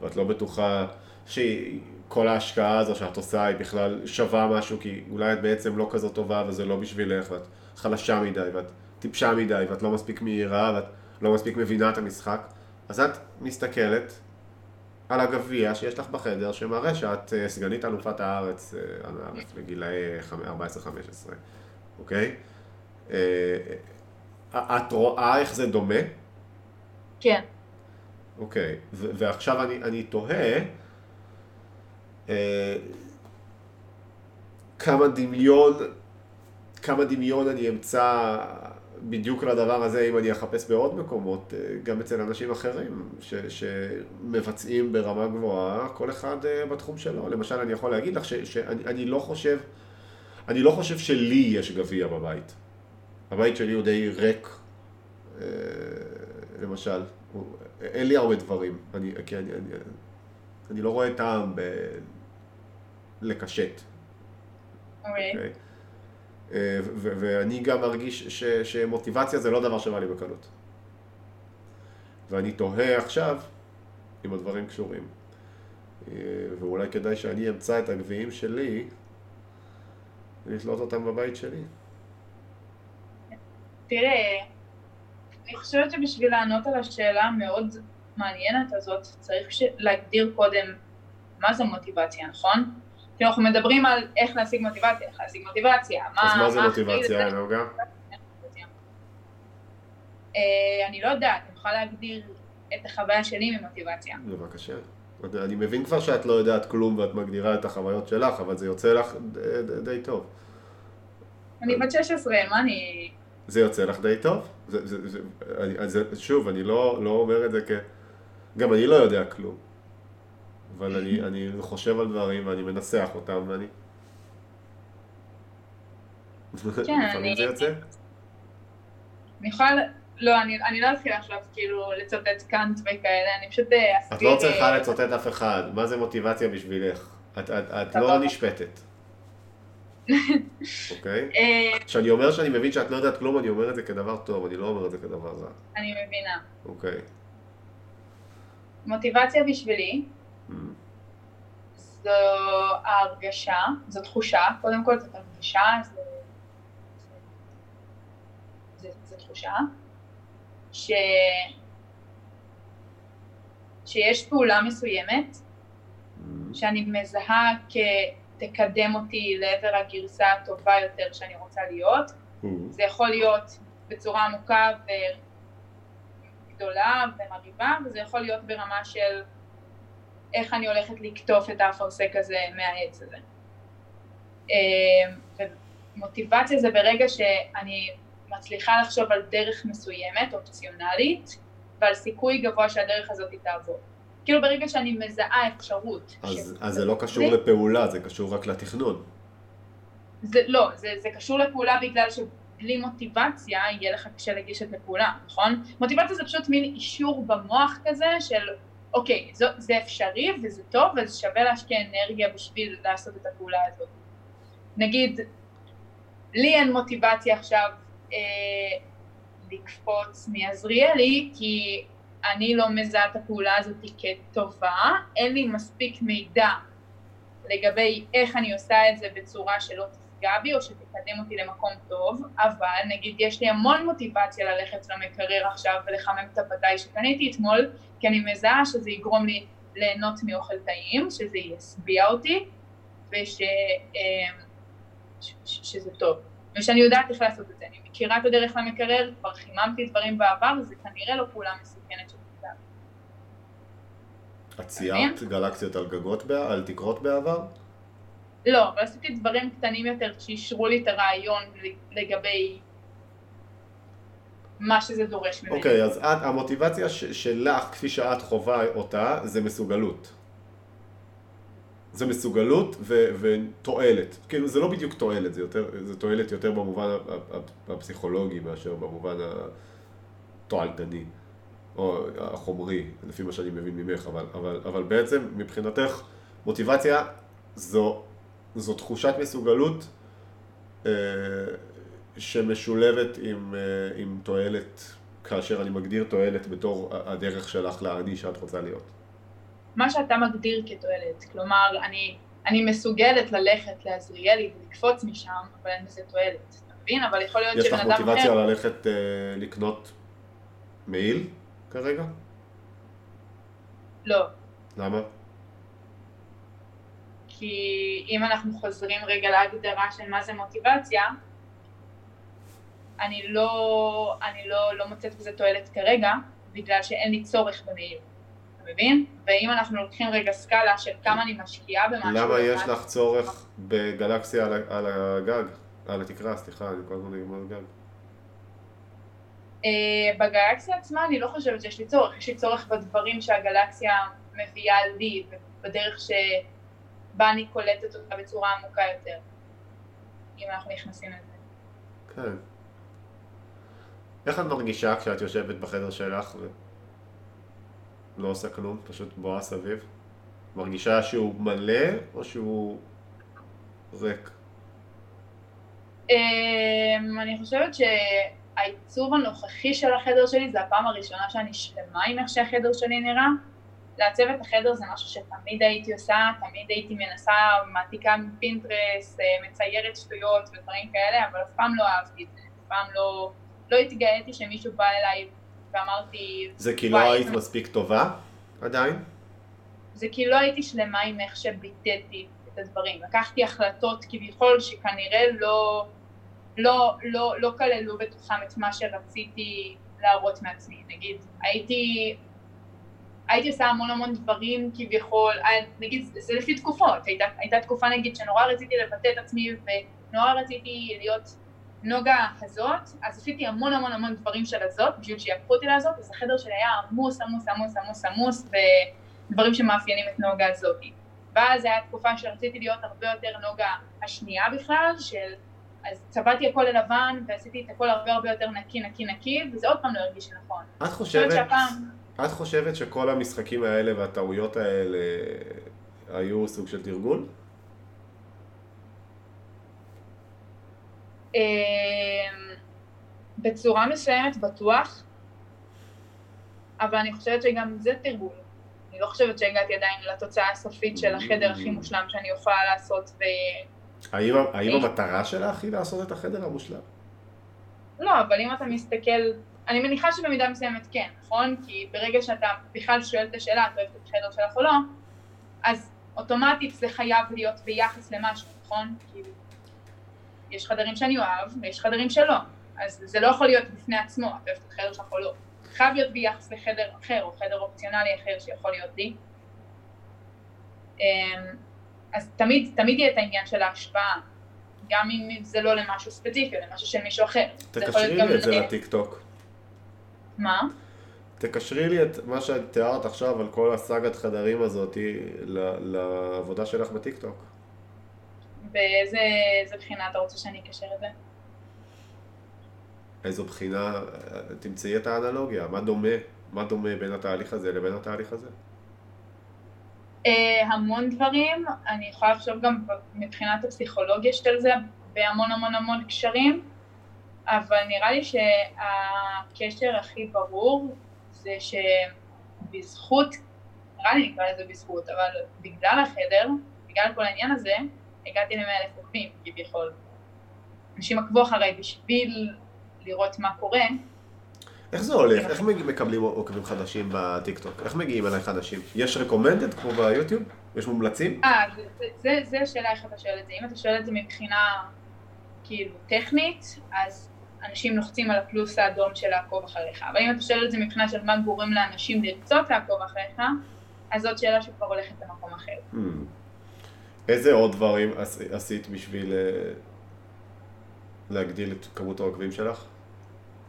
ואת לא בטוחה שכל ההשקעה הזו שאת עושה היא בכלל שווה משהו, כי אולי את בעצם לא כזאת טובה וזה לא בשבילך, ואת חלשה מדי, ואת טיפשה מדי, ואת לא מספיק מהירה, ואת לא מספיק מבינה את המשחק, אז את מסתכלת על הגביע שיש לך בחדר, שמראה שאת אה, סגנית אלופת הארץ, הארץ לגילאי 14-15, אוקיי? אה, אה, את רואה איך זה דומה? כן. אוקיי, ועכשיו אני, אני תוהה אה, כמה דמיון, כמה דמיון אני אמצא בדיוק לדבר הזה אם אני אחפש בעוד מקומות, אה, גם אצל אנשים אחרים ש, שמבצעים ברמה גבוהה, כל אחד בתחום שלו. למשל, אני יכול להגיד לך שאני אני לא חושב, אני לא חושב שלי יש גביע בבית. הבית שלי הוא די ריק, אה, למשל. הוא, אין לי הרבה דברים, אני, כי אני, אני, אני לא רואה טעם ב... לקשט, אוקיי. אוקיי? אה, ו- ואני גם מרגיש ש, שמוטיבציה זה לא דבר שבא לי בקלות. ואני תוהה עכשיו אם הדברים קשורים. אה, ואולי כדאי שאני אמצא את הגביעים שלי ולתלות אותם בבית שלי. תראה, אני חושבת שבשביל לענות על השאלה המאוד מעניינת הזאת, צריך ש... להגדיר קודם מה זה מוטיבציה, נכון? כאילו אנחנו מדברים על איך להשיג מוטיבציה, איך להשיג מוטיבציה, מה... אז מה זה מה מוטיבציה? נוגה? אה, אני לא יודעת, אני יכולה להגדיר את החוויה שלי ממוטיבציה. בבקשה. אני מבין כבר שאת לא יודעת כלום ואת מגדירה את החוויות שלך, אבל זה יוצא לך די, טוב. אני בת 16, מה אני... זה יוצא לך די טוב. זה, זה, זה, אני, זה, שוב, אני לא, לא אומר את זה כ... גם אני לא יודע כלום. אבל אני, אני חושב על דברים ואני מנסח אותם ואני... כן, לפעמים אני- זה יוצא. אני יכולה... לא, אני, אני לא אתחיל עכשיו כאילו לצטט קאנט וכאלה, אני פשוט אה, אסביר... את לא צריכה אה, לצטט אף אחד. מה זה מוטיבציה בשבילך? את, את, את. לא נשפטת. אוקיי? אה, כשאני אומר שאני מבין שאת לא יודעת כלום, אני אומר את זה כדבר טוב, אני לא אומר את זה כדבר רע. אני מבינה. אוקיי. מוטיבציה בשבילי Mm. זו ההרגשה, זו תחושה, קודם כל זאת הרגשה, זה תחושה, ש, שיש פעולה מסוימת Mm. שאני מזהה כתקדם אותי לעבר הגרסה הטובה יותר שאני רוצה להיות, Mm. זה יכול להיות בצורה עמוקה וגדולה ומרהיבה, וזה יכול להיות ברמה של איך אני הולכת לקטוף את האפרסק הזה מהעץ הזה. אה, ומוטיבציה זה ברגע שאני מצליחה לחשוב על דרך מסוימת, אופציונלית, ועל סיכוי גבוה שהדרך הזאת תעבור. כאילו ברגע שאני מזהה אפשרות. אז, ש- אז זה לא קשור לפעולה, זה קשור רק לתכנון. זה, לא, זה, זה קשור לפעולה בגלל שבלי מוטיבציה יהיה לך קשה לגשת לפעולה, נכון? מוטיבציה זה פשוט מין אישור במוח כזה של אוקיי, זו, זה אפשרי וזה טוב אז שווה להשקיע אנרגיה בשביל לעשות את הפעולה הזאת. נגיד, לי אין מוטיבציה עכשיו אה, לקפוץ מעזריאלי כי אני לא מזהה את הפעולה הזאת כטובה, אין לי מספיק מידע לגבי איך אני עושה את זה בצורה שלא תפגע בי או שתקדם אותי למקום טוב, אבל נגיד יש לי המון מוטיבציה ללכת למקרר עכשיו ולחמם את הפתאי שקניתי אתמול, כי אני מזהה שזה יגרום לי ליהנות מאוכל טעים, שזה ישביע אותי וש... אה, ש- טוב. ושאני יודעת איך לעשות את זה, אני מכירה את הדרך למקרר, כבר חיממתי דברים בעבר, זה כנראה לא פעולה מסוכנת שתפגע. בי. את ציירת גלקסיות על גגות, על תקרות בעבר? לא, אבל עשיתי דברים קטנים יותר שאישרו לי את הרעיון לגבי מה שזה דורש ממני. אוקיי, אז את, המוטיבציה ש- שלך, כפי שאת חווה אותה, זה מסוגלות. זה מסוגלות ו- ותועלת. כאילו, זה לא בדיוק תועלת, זה, יותר, זה תועלת יותר במובן הפסיכולוגי מאשר במובן התועלתני, או החומרי, לפי מה שאני מבין ממך, אבל, אבל, אבל בעצם מבחינתך מוטיבציה זו, זו תחושת מסוגלות אה, שמשולבת עם, אה, עם תועלת, כאשר אני מגדיר תועלת בתור הדרך שלך לאני שאת רוצה להיות. מה שאתה מגדיר כתועלת, כלומר, אני, אני מסוגלת ללכת לעזריאלי ולקפוץ משם, אבל אין בזה תועלת, אתה מבין? אבל יכול להיות יש שבן לך אדם מוטיבציה אחר... ללכת אה, לקנות מעיל כרגע? לא, למה? כי אם אנחנו חוזרים רגע להגדרה של מה זה מוטיבציה, אני לא, אני לא, לא מוצאת בזה תועלת כרגע, בגלל שאין לי צורך במעיל, מבין? ואם אנחנו לוקחים רגע סקאלה של כמה אני משקיעה במשהו... למה יש לך צורך בגלקסיה על על הגג? על התקרה, סליחה, אני כל הזמן אומר גג. אה, בגלקסיה עצמה אני לא חושבת שיש לי צורך, יש לי צורך בדברים שהגלקסיה מביאה לי, ובדרך שבה אני קולטת אותה בצורה עמוקה יותר, אם אנחנו נכנסים לזה. כן. איך את מרגישה כשאת יושבת בחדר שלך ולא עושה כלום, פשוט בואה סביב? מרגישה שהוא מלא או שהוא ריק? אמ, אני חושבת שהעיצוב הנוכחי של החדר שלי זה הפעם הראשונה שאני שלמה עם איך שהחדר שלי נראה. לעצב את החדר זה משהו שתמיד הייתי עושה, תמיד הייתי מנסה, מעתיקה מפינטרס, אה, מציירת שטויות ודברים כאלה, אבל אף פעם לא אהבתי את זה, אף פעם לא, לא התגאיתי שמישהו בא אליי ואמרתי, זה כי לא היית מספיק טובה עדיין? זה כי לא הייתי שלמה עם איך שביטאתי את את הדברים. לקחתי החלטות כביכול שכנראה לא, לא, לא, לא כללו בתוכם את מה שרציתי להראות מעצמי. נגיד, הייתי, הייתי עושה המון המון דברים כביכול, אה, נגיד, זה לפי תקופות. הייתה, הייתה תקופה נגיד שנורא רציתי לבטא את עצמי ונורא רציתי להיות נוגה הזאת, אז עשיתי המון המון המון דברים של הזאת, בשביל שיהפכו אותי לזאת, אז החדר שלי היה עמוס עמוס עמוס עמוס עמוס ודברים שמאפיינים את נוגה הזאתי. ואז הייתה תקופה שרציתי להיות הרבה יותר נוגה השנייה בכלל, של אז צבעתי הכל ללבן ועשיתי את הכל הרבה הרבה יותר נקי נקי נקי, וזה עוד פעם לא הרגיש נכון. את חושבת, שהפעם... את חושבת שכל המשחקים האלה והטעויות האלה היו סוג של תרגול? בצורה מסוימת בטוח, אבל אני חושבת שגם זה תרגול. אני לא חושבת שהגעתי עדיין לתוצאה הסופית של החדר הכי מושלם שאני יכולה לעשות ו... האם, האם המטרה שלך היא לעשות את החדר המושלם? לא, אבל אם אתה מסתכל, אני מניחה שבמידה מסוימת כן, נכון? כי ברגע שאתה בכלל שואל את השאלה, את אוהבת את החדר שלך או לא, אז אוטומטית זה חייב להיות ביחס למשהו, נכון? כאילו, יש חדרים שאני אוהב ויש חדרים שלא, אז זה לא יכול להיות בפני עצמו, את אוהבת את החדר שלך או לא. חייב להיות ביחס לחדר אחר או חדר אופציונלי אחר שיכול להיות לי. אמ, אז תמיד, תמיד יהיה את העניין של ההשפעה, גם אם זה לא למשהו ספציפי, למשהו של מישהו אחר. תקשרי לי את זה לטיק טוק. מה? תקשרי לי את מה שאת תיארת עכשיו על כל הסאגת חדרים הזאת לעבודה שלך בטיק טוק. באיזה בחינה אתה רוצה שאני אקשר את זה? איזו בחינה, תמצאי את האנלוגיה, מה דומה, מה דומה בין התהליך הזה לבין התהליך הזה? Uh, המון דברים, אני יכולה לחשוב גם מבחינת הפסיכולוגיה של זה בהמון המון המון קשרים, אבל נראה לי שהקשר הכי ברור זה שבזכות, נראה לי נקרא לזה בזכות, אבל בגלל החדר, בגלל כל העניין הזה, הגעתי למאה אלף עוקבים כביכול. אנשים עקבו אחריי בשביל לראות מה קורה. איך זה הולך? איך מקבלים עוקבים חדשים בטיקטוק? איך מגיעים אלייך אנשים? יש רקומנדד כמו ביוטיוב? יש מומלצים? אה, זה השאלה איך אתה שואל את זה. אם אתה שואל את זה מבחינה כאילו טכנית, אז אנשים לוחצים על הפלוס האדום של לעקוב אחריך. אבל אם אתה שואל את זה מבחינה של מה גורם לאנשים לרצות לעקוב אחריך, אז זאת שאלה שכבר הולכת למקום אחר. איזה עוד דברים עשית בשביל אה, להגדיל את כמות העוקבים שלך?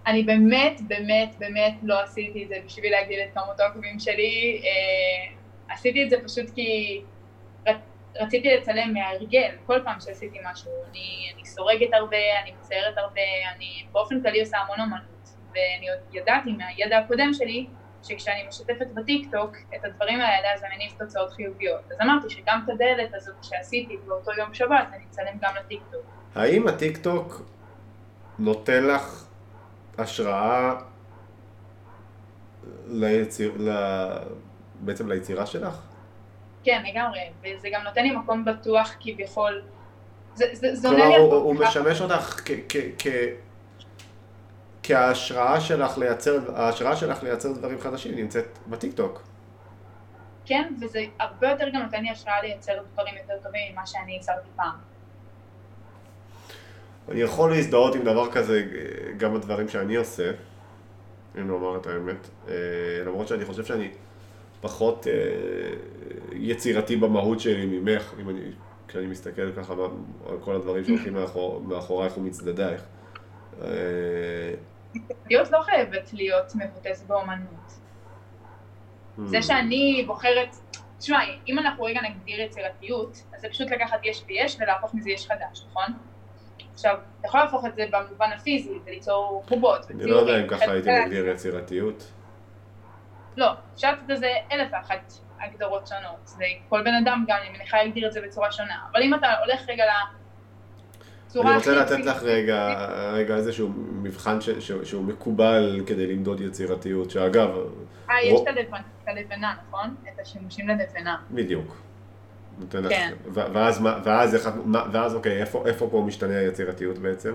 אני באמת, באמת, באמת לא עשיתי את זה בשביל להגדיל את כמות העוקבים שלי. אה, עשיתי את זה פשוט כי רציתי לצלם מההרגל, כל פעם שעשיתי משהו. אני, אני סורגת הרבה, אני מציירת הרבה, אני באופן כללי עושה המון אמנות. ואני עוד ידעתי מהידע הקודם שלי, שכשאני משתפת בטיקטוק את הדברים האלה אז זה מניב תוצאות חיוביות. אז אמרתי שגם את הדלת הזאת שעשיתי באותו יום שבת אני אצלם גם לטיקטוק. האם הטיקטוק נותן לך השראה ליציר, ל... בעצם ליצירה שלך? כן, לגמרי, וזה גם נותן לי מקום בטוח כביכול. זה, זה, זה. כלומר, הוא משמש אותך כ... כי ההשראה שלך לייצר, ההשראה שלך לייצר דברים חדשים נמצאת בטיקטוק. כן, וזה הרבה יותר גם נותן לי השראה לייצר דברים יותר טובים ממה שאני ייצרתי פעם. אני יכול להזדהות עם דבר כזה גם בדברים שאני עושה, אם לומר את האמת, אה, למרות שאני חושב שאני פחות אה, יצירתי במהות שלי ממך, אם אני, כשאני מסתכל ככה על כל הדברים שהולכים מאחור, מאחורייך ומצדדייך. יצירתיות לא חייבת להיות מבוטסת באומנות. זה hmm. שאני בוחרת, תשמע, אם אנחנו רגע נגדיר יצירתיות, אז זה פשוט לקחת יש ויש ולהפוך מזה יש חדש, נכון? עכשיו, אתה יכול להפוך את זה במובן הפיזי וליצור חובות. אני לא יודע אם ככה הייתי מגדיר יצירתיות. לא, אפשר לתת לזה אלף ואחת הגדרות שונות. זה כל בן אדם גם, אני מניחה, יגדיר את זה בצורה שונה. אבל אם אתה הולך רגע אני רוצה לתת לך רגע, רגע איזשהו מבחן ש, ש, שהוא מקובל כדי למדוד יצירתיות, שאגב... אה, יש את הלבנה, נכון? את השימושים ללבנה. בדיוק. כן. ואז, ואז, ואז, אוקיי, איפה, איפה פה משתנה היצירתיות בעצם?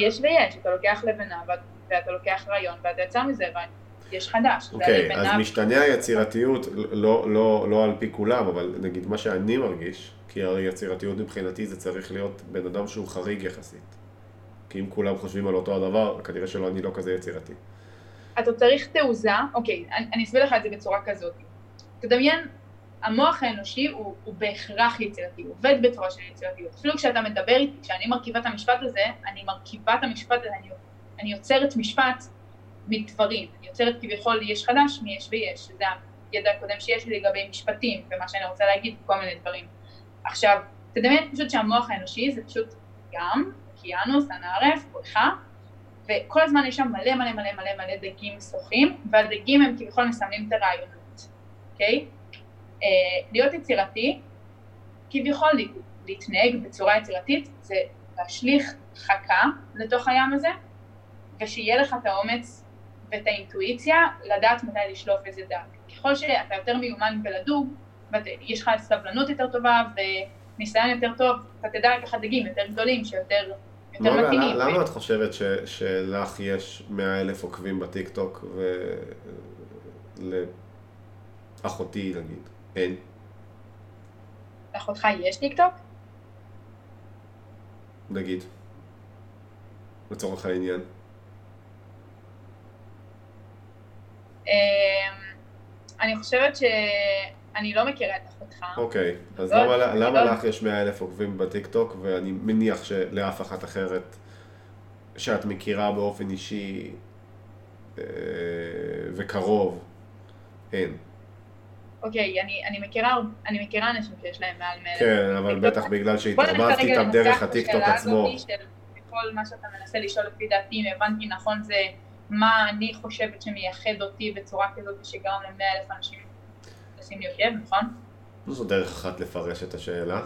יש ויש, אתה לוקח לבנה ואתה לוקח רעיון ואתה יצא מזה, יש חדש. אוקיי, אז משתנה היצירתיות, לא, לא, לא על פי כולם, אבל נגיד מה שאני מרגיש, כי הרי יצירתיות מבחינתי זה צריך להיות בן אדם שהוא חריג יחסית. כי אם כולם חושבים על אותו הדבר, כנראה שלא אני לא כזה יצירתי. אתה צריך תעוזה, אוקיי, אני, אני אסביר לך את זה בצורה כזאת. תדמיין, המוח האנושי הוא, הוא בהכרח יצירתי, הוא עובד בצורה של יצירתיות. אפילו כשאתה מדבר איתי, כשאני מרכיבה את המשפט הזה, אני מרכיבה את המשפט הזה, אני, אני יוצרת משפט מדברים. אני יוצרת כביכול יש חדש מיש ויש, שזה הידע הקודם שיש לי לגבי משפטים, ומה שאני רוצה להגיד, כל מיני דברים. עכשיו, תדמיין פשוט שהמוח האנושי זה פשוט ים, אוקיינוס, אנא ערף, בריכה, וכל הזמן יש שם מלא מלא מלא מלא מלא דגים שוחים, והדגים הם כביכול מסמנים את הרעיונות, אוקיי? אה, להיות יצירתי, כביכול לה- להתנהג בצורה יצירתית, זה להשליך חכה לתוך הים הזה, ושיהיה לך את האומץ ואת האינטואיציה לדעת מתי לשלוף איזה דג. ככל שאתה יותר מיומן בלדוג, ויש לך סבלנות יותר טובה וניסיון יותר טוב, אתה תדע לקחת דגים יותר גדולים, שיותר יותר נוגה, מתאימים. למה את חושבת ש, שלך יש 100 אלף עוקבים בטיקטוק ולאחותי נגיד אין? לאחותך יש טיקטוק? נגיד. לצורך העניין. אני חושבת שאני לא מכירה את אחותך. אוקיי, אז לא, למה, אני למה לא- לך יש 100 אלף עוקבים בטיקטוק ואני מניח שלאף אחת אחרת שאת מכירה באופן אישי אה, וקרוב אין. אוקיי, אני, אני, מכירה, אני מכירה אנשים שיש להם מעל 100 כן, אבל. בטח בגלל שהתערבבת איתם דרך הטיקטוק עצמו. של כל מה שאתה מנסה לשאול לפי דעתי, אם הבנתי נכון, זה מה אני חושבת שמייחד אותי בצורה כזאת שגרם ל-100 אלף אנשים לשים לי אויב, נכון? זו דרך אחת לפרש את השאלה.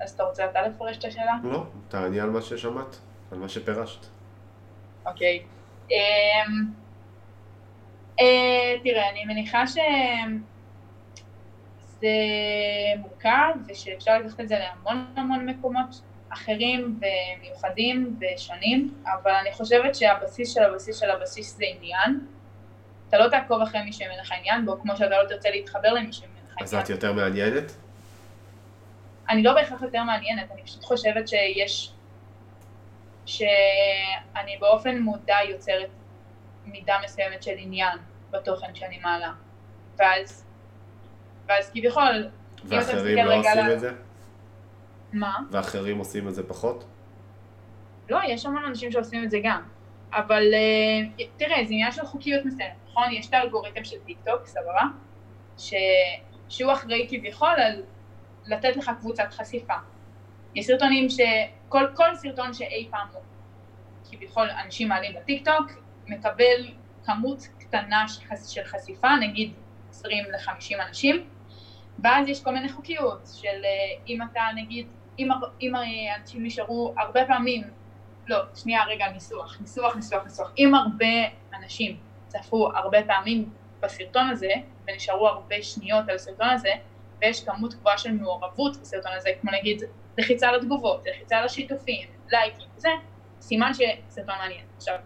אז אתה רוצה אתה לפרש את השאלה? לא, תעני על מה ששמעת, על מה שפירשת. אוקיי. אמ, אה, תראה, אני מניחה שזה מורכב ושאפשר לקחת את זה להמון המון מקומות אחרים ומיוחדים ושונים, אבל אני חושבת שהבסיס של הבסיס של הבסיס זה עניין. אתה לא תעקוב אחרי מי שאין לך עניין בו, כמו שאתה לא תרצה להתחבר למי שאין לך אז עניין. את יותר מעניינת? אני לא בהכרח יותר מעניינת, אני פשוט חושבת שיש, שאני באופן מודע יוצרת מידה מסוימת של עניין בתוכן שאני מעלה. ואז, ואז כביכול, ואחרים לא עושים את זה? מה? ואחרים עושים את זה פחות? לא, יש המון אנשים שעושים את זה גם. אבל אה, תראה, זה עניין של חוקיות מסוימת, נכון? יש את האלגוריתם של טיק טוק, סבבה? ש... שהוא אחראי כביכול על לתת לך קבוצת חשיפה. יש סרטונים ש... כל, סרטון שאי פעם כביכול אנשים מעלים בטיק טוק, מקבל כמות קטנה של חשיפה, נגיד 20 ל-50 אנשים, ואז יש כל מיני חוקיות של אה, אם אתה נגיד, אם, אם אנשים נשארו הרבה פעמים, לא, שנייה רגע, ניסוח, ניסוח, ניסוח, ניסוח, אם הרבה אנשים צפו הרבה פעמים בסרטון הזה, ונשארו הרבה שניות על הסרטון הזה, ויש כמות גבוהה של מעורבות בסרטון הזה, כמו נגיד לחיצה לתגובות, לחיצה לשיתופים, לייקים וזה, סימן שסרטון מעניין. עכשיו,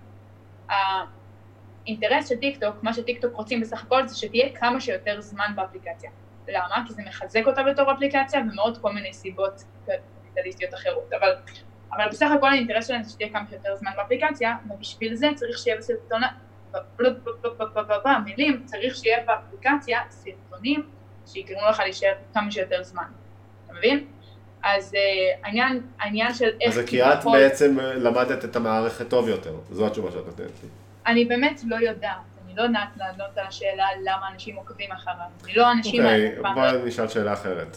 האינטרס של טיקטוק, מה שטיקטוק רוצים בסך הכל זה שתהיה כמה שיותר זמן באפליקציה. למה? כי זה מחזק אותה בתור אפליקציה ומעוד כל מיני סיבות קפיטליסטיות אחרות. אבל, אבל בסך הכל האינטרס שלהם זה שתהיה כמה שיותר זמן באפליקציה, ובשביל זה צריך שיהיה בסרטון, במילים, צריך שיהיה באפליקציה סרטונים שיגרמו לך להישאר כמה שיותר זמן. אתה מבין? אז uh, העניין, העניין של איך אז זה כי את בעצם אה, למדת את המערכת טוב יותר, זו התשובה שאת נותנת לי. אני באמת לא יודעת, אני לא יודעת לענות על השאלה למה אנשים עוקבים אחריו. אני לא האנשים אוקיי, האלה. פעם לא- נשאל שאלה אחרת.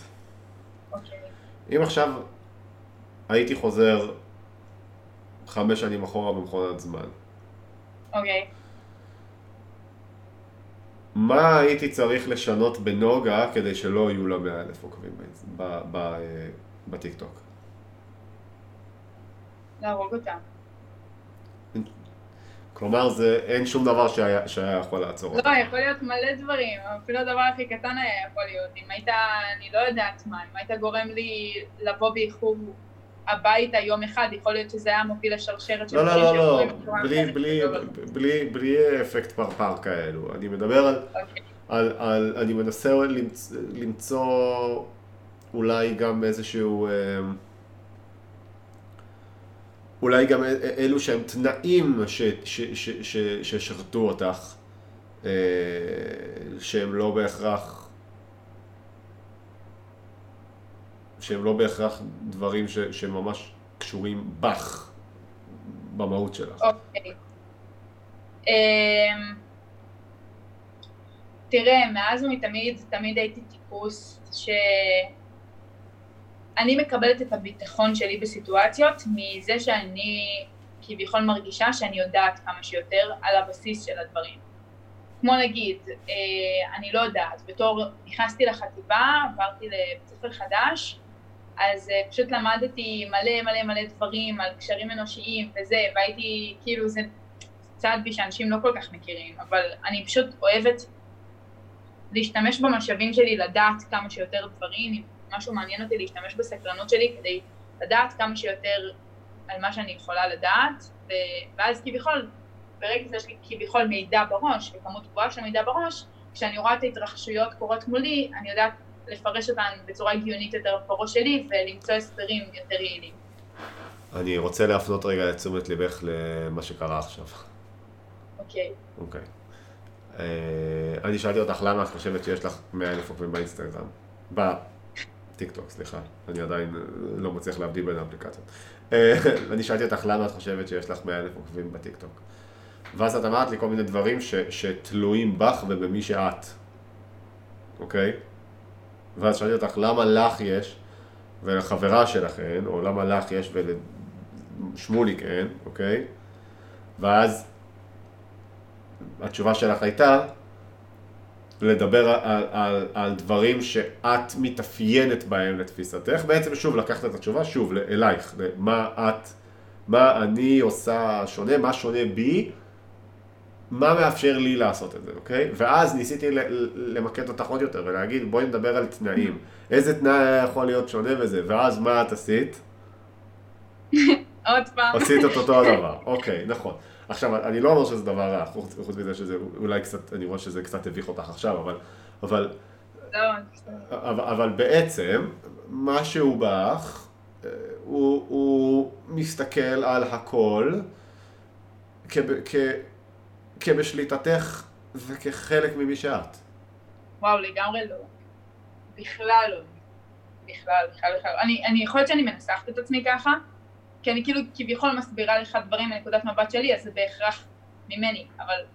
אוקיי. אם עכשיו הייתי חוזר חמש שנים אחורה במכונת זמן, אוקיי. מה הייתי צריך לשנות בנוגה כדי שלא יהיו לה 100 אלף עוקבים אה, בטיקטוק? להרוג אותם. כלומר, זה, אין שום דבר שהיה, שהיה יכול לעצור אותה. לא, יכול להיות מלא דברים, אפילו הדבר הכי קטן היה יכול להיות. אם היית, אני לא יודעת מה, אם היית גורם לי לבוא באיחור הביתה יום אחד, יכול להיות שזה היה מוביל לשרשרת של לא, לא, דברים לא, לא, בלי, בלי, אבל- בלי, בלי אפקט פרפר כאלו. אני מדבר על, אוקיי. על, על, אני מנסה למצ, למצוא אולי גם איזשהו, אמ, אולי גם אלו שהם תנאים ש, ש, ש, ש, ששרתו אותך, אה, שהם לא בהכרח, שהם לא בהכרח דברים ש, שממש קשורים בך, במהות שלך. אוקיי. אמ, תראה, מאז ומתמיד, תמיד הייתי טיפוס ש... אני מקבלת את הביטחון שלי בסיטואציות מזה שאני כביכול מרגישה שאני יודעת כמה שיותר על הבסיס של הדברים. כמו נגיד, אה, אני לא יודעת, בתור נכנסתי לחטיבה, עברתי לבית ספר חדש, אז אה, פשוט למדתי מלא מלא מלא דברים על קשרים אנושיים וזה, והייתי, כאילו זה צעד בי שאנשים לא כל כך מכירים, אבל אני פשוט אוהבת להשתמש במשאבים שלי, לדעת כמה שיותר דברים, אם משהו מעניין אותי להשתמש בסקרנות שלי כדי לדעת כמה שיותר על מה שאני יכולה לדעת, ו- ואז כביכול, ברגע שיש לי כביכול מידע בראש, וכמות גבוהה של מידע בראש, כשאני רואה את ההתרחשויות קורות מולי, אני יודעת לפרש אותן בצורה הגיונית יותר בראש שלי ולמצוא הסברים יותר יעילים. אני רוצה להפנות רגע את תשומת ליבך למה שקרה עכשיו. אוקיי. אוקיי. אה, אני שאלתי אותך למה את חושבת שיש לך 100 אלף עוקבים באינסטגרם. בטיקטוק, סליחה. אני עדיין אה, לא מצליח להבדיל בין האפליקציות. אה, אני שאלתי אותך למה את חושבת שיש לך 100 אלף עוקבים בטיקטוק. ואז את אמרת לי כל מיני דברים ש, שתלויים בך ובמי שאת. אוקיי? ואז שאלתי אותך למה לך יש ולחברה שלך אין, או למה לך יש ולשמוליק אין, אוקיי? ואז התשובה שלך הייתה לדבר על, על, על דברים שאת מתאפיינת בהם לתפיסתך. בעצם שוב לקחת את התשובה שוב אלייך, מה את, מה אני עושה שונה, מה שונה בי, מה מאפשר לי לעשות את זה, אוקיי? ואז ניסיתי למקד אותך עוד יותר ולהגיד בואי נדבר על תנאים. איזה תנאי היה יכול להיות שונה וזה, ואז מה את עשית? עוד פעם. עשית את אותו הדבר, אוקיי, נכון. עכשיו, אני לא אומר שזה דבר רע, חוץ, חוץ מזה שזה אולי קצת, אני רואה שזה קצת הביך אותך עכשיו, אבל, אבל, לא, אבל, אבל בעצם, משהו בך, אה, הוא, הוא מסתכל על הכל כב, כ, כבשליטתך וכחלק ממי שאת. וואו, לגמרי לא. בכלל לא. בכלל, בכלל, בכלל. אני, אני יכול להיות שאני מנסחת את עצמי ככה, כי אני כאילו כביכול מסבירה לך דברים מנקודת מבט שלי, אז זה בהכרח ממני, אבל,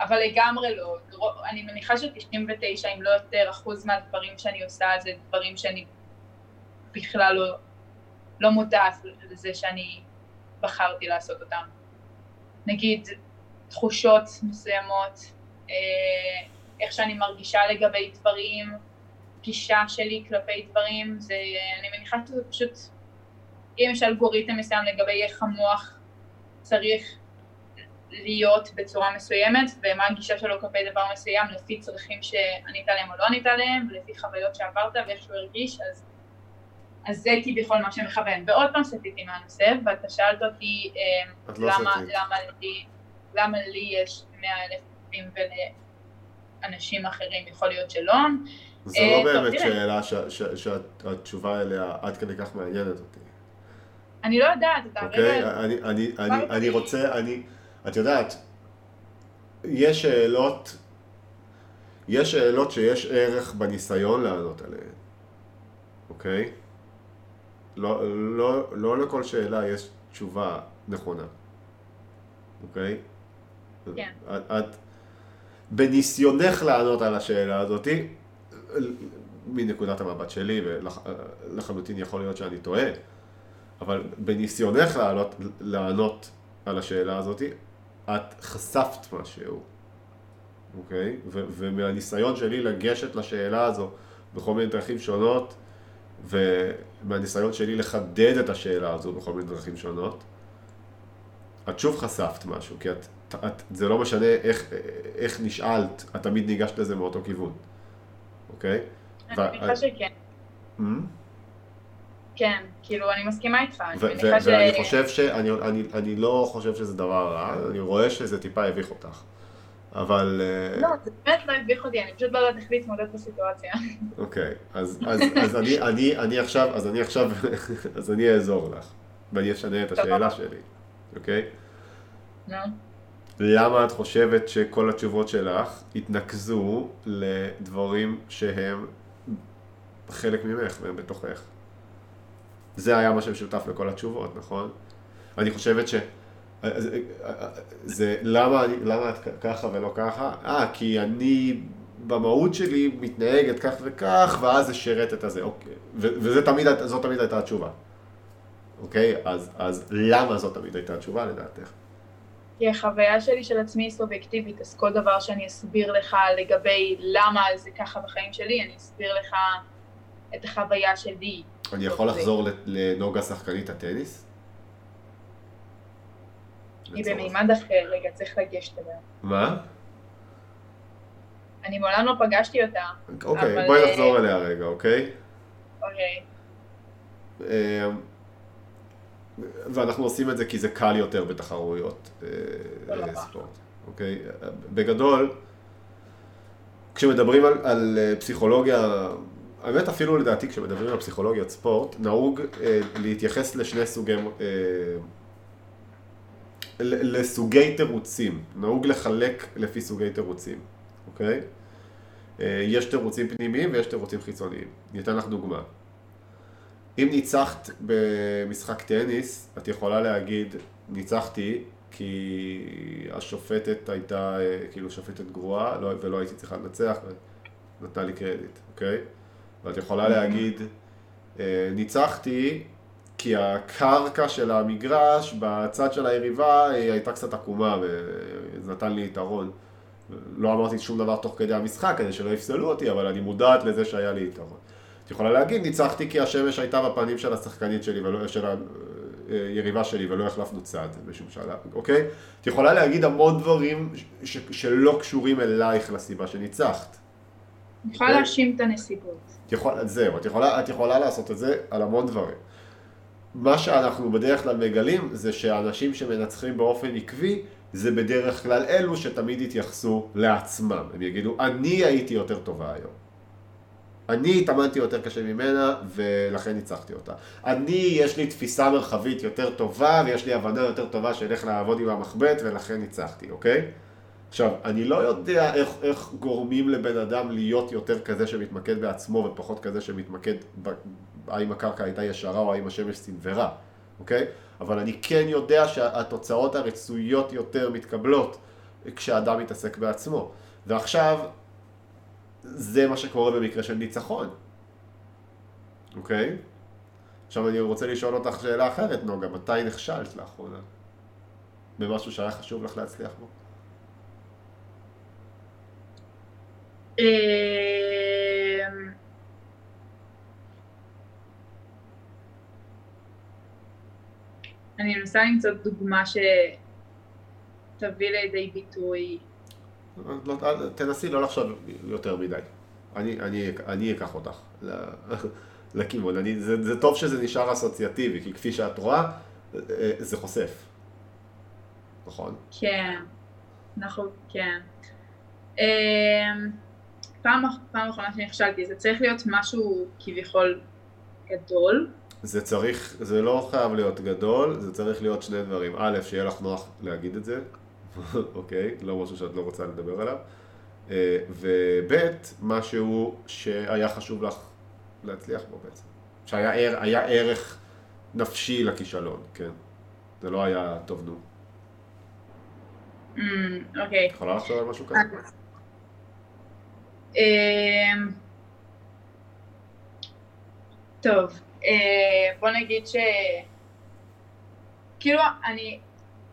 אבל לגמרי לא. אני מניחה ש-99 אם לא יותר אחוז מהדברים שאני עושה זה דברים שאני בכלל לא, לא מודעת לזה שאני בחרתי לעשות אותם. נגיד תחושות מסוימות, אה, איך שאני מרגישה לגבי דברים, גישה שלי כלפי דברים, זה, אני מניחה שזה פשוט, אם יש אלגוריתם מסוים לגבי איך המוח צריך להיות בצורה מסוימת, ומה הגישה שלו כלפי דבר מסוים לפי צרכים שענית עליהם או לא ענית עליהם, ולפי חוויות שעברת ואיך שהוא הרגיש, אז, אז זה כביכול מה שמכוון. ועוד פעם סטיתי מהנושא, ואתה שאלת אותי אה, את לא למה. למה, לי, למה לי יש 100 אלף עוקבים ולאנשים אחרים יכול להיות שלא. זה אה, לא טוב, באמת. שאלה שהתשובה אליה עד כדי כך מעניינת אותי. אני לא יודעת, אתה אוקיי? הרגע... אני, אני, אני, אני. רוצה, אני, את יודעת, יש שאלות, יש שאלות שיש ערך בניסיון לענות עליהן, אוקיי? לא, לא, לא לכל שאלה יש תשובה נכונה, אוקיי? כן. את, את, בניסיונך לענות על השאלה הזאתי, מנקודת המבט שלי, ולחלוטין יכול להיות שאני טועה, אבל בניסיונך לענות, לענות על השאלה הזאת, את חשפת משהו, אוקיי? ו- ומהניסיון שלי לגשת לשאלה הזו בכל מיני דרכים שונות, ומהניסיון שלי לחדד את השאלה הזו בכל מיני דרכים שונות, את שוב חשפת משהו, כי את, את, זה לא משנה איך, איך נשאלת, את תמיד ניגשת לזה מאותו כיוון, אוקיי? אני מניחה שכן. כן, כאילו, אני מסכימה איתך, אני מניחה ש... ואני חושב ש... אני, אני, אני לא חושב שזה דבר רע, אני רואה שזה טיפה הביך אותך. אבל... אה, לא, זה באמת לא הביך אותי, אני פשוט לא יודעת איך להתמודד בסיטואציה. אוקיי, אז, אז, אז אני, אני, אני עכשיו, אז אני עכשיו, אז אני אעזור לך, ואני אשנה את השאלה שלי, אוקיי? נו. למה את חושבת שכל התשובות שלך התנקזו לדברים שהם חלק ממך והם בתוכך? זה היה מה שמשותף לכל התשובות, נכון? אני חושבת ש... זה, זה למה, למה את ככה ולא ככה? אה, כי אני במהות שלי מתנהגת כך וכך, ואז זה שירת את הזה, אוקיי. ו- וזה תמיד, תמיד הייתה התשובה. אוקיי? אז, אז למה זאת תמיד הייתה התשובה לדעתך? כי החוויה שלי של עצמי היא סובייקטיבית, אז כל דבר שאני אסביר לך לגבי למה זה ככה בחיים שלי, אני אסביר לך את החוויה שלי. אני יכול אוקיי. לחזור לנוגה שחקנית הטניס? היא. במימד אחר, רגע, צריך לגשת אליה. מה? אני מעולם לא פגשתי אותה, אוקיי, אבל, בואי אה, נחזור אליה רגע, אוקיי? אוקיי. אה, ואנחנו עושים את זה כי זה קל יותר בתחרויות אה, תודה אה, רבה. ספורט, אוקיי? בגדול, כשמדברים על, על פסיכולוגיה, האמת אפילו לדעתי כשמדברים על פסיכולוגיית ספורט, נהוג אה, להתייחס לשני סוגי, אה, לסוגי תירוצים, נהוג לחלק לפי סוגי תירוצים, אוקיי? אה, יש תירוצים פנימיים ויש תירוצים חיצוניים. אני אתן לך דוגמה. אם ניצחת במשחק טניס, את יכולה להגיד, ניצחתי כי השופטת הייתה אה, כאילו שופטת גרועה לא, ולא הייתי צריכה לנצח, ונתנה לי קרדיט, אוקיי? ואת יכולה להגיד, אה, ניצחתי כי הקרקע של המגרש בצד של היריבה היא הייתה קצת עקומה וזה נתן לי יתרון. לא אמרתי שום דבר תוך כדי המשחק כדי שלא יפסלו אותי, אבל אני מודעת לזה שהיה לי יתרון. את יכולה להגיד, ניצחתי כי השמש הייתה בפנים של השחקנית שלי, ולא, של היריבה שלי, ולא החלפנו צד בשום שלב, אוקיי? את יכולה להגיד המון דברים ש- שלא קשורים אלייך לסיבה שניצחת. אני יכולה אוקיי. להאשים את הנסיבות. את זהו, את יכולה, את יכולה לעשות את זה על המון דברים. מה שאנחנו בדרך כלל מגלים זה שאנשים שמנצחים באופן עקבי זה בדרך כלל אלו שתמיד יתייחסו לעצמם. הם יגידו, אני הייתי יותר טובה היום. אני התאמנתי יותר קשה ממנה ולכן ניצחתי אותה. אני, יש לי תפיסה מרחבית יותר טובה ויש לי הבנה יותר טובה של איך לעבוד עם המחבט ולכן ניצחתי, אוקיי? עכשיו, אני לא יודע איך, איך גורמים לבן אדם להיות יותר כזה שמתמקד בעצמו ופחות כזה שמתמקד ב, האם הקרקע הייתה ישרה או האם השמש סינוורה, אוקיי? אבל אני כן יודע שהתוצאות הרצויות יותר מתקבלות כשאדם מתעסק בעצמו. ועכשיו, זה מה שקורה במקרה של ניצחון, אוקיי? עכשיו אני רוצה לשאול אותך שאלה אחרת, נוגה, מתי נכשלת לאחרונה? במשהו שהיה חשוב לך להצליח בו? אמ, אני מנסה למצוא דוגמה שתביא לידי ביטוי. לא, תנסי לא לחשוב יותר מדי. אני, אני, אני אקח אותך לכיוון. אני, זה, זה טוב שזה נשאר אסוציאטיבי, כי כפי שאת רואה, אה, זה חושף. נכון? כן, נכון, כן. אמ, פעם פעם אחרונה שנכשלתי, זה צריך להיות משהו כביכול גדול. זה צריך, זה לא חייב להיות גדול, זה צריך להיות שני דברים. א', שיהיה לך נוח להגיד את זה, אוקיי? לא משהו שאת לא רוצה לדבר עליו. אה, וב', משהו שהיה חשוב לך להצליח בו בעצם. שהיה ער, היה ערך נפשי לכישלון, כן. זה לא היה טוב נו. אמ, אוקיי. את יכולה לחשוב על משהו כזה? אמ, טוב, אה, בוא נגיד ש... כאילו, אני,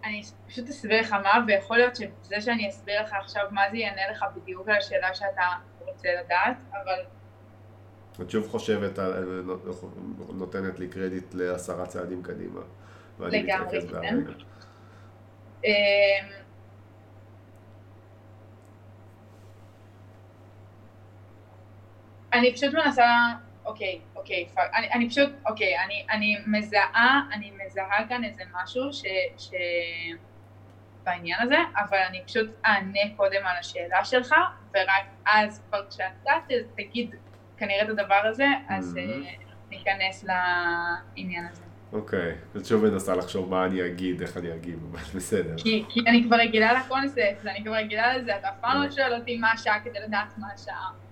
אני פשוט אסביר לך מה, ויכול להיות שזה שאני אסביר לך עכשיו מה זה יענה לך בדיוק על השאלה שאתה רוצה לדעת, אבל את שוב חושבת, על- נותנת לי קרדיט לעשרה צעדים קדימה. לגמרי, כן. אני פשוט מנסה אוקיי, אוקיי, פאק, אני, אני פשוט, אוקיי, אני, אני מזהה, אני מזהה כאן איזה משהו ש... ש... בעניין הזה, אבל אני פשוט אענה קודם על השאלה שלך, ורק אז כבר כשאתה תגיד כנראה את הדבר הזה, אז mm-hmm. ניכנס לעניין הזה. אוקיי, אז שוב מנסה לחשוב מה אני אגיד, איך אני אגיב, אבל בסדר. כי, כי אני כבר רגילה לקונספט, אני כבר רגילה לזה, אתה אף פעם לא שואל אותי מה השעה כדי לדעת מה השעה.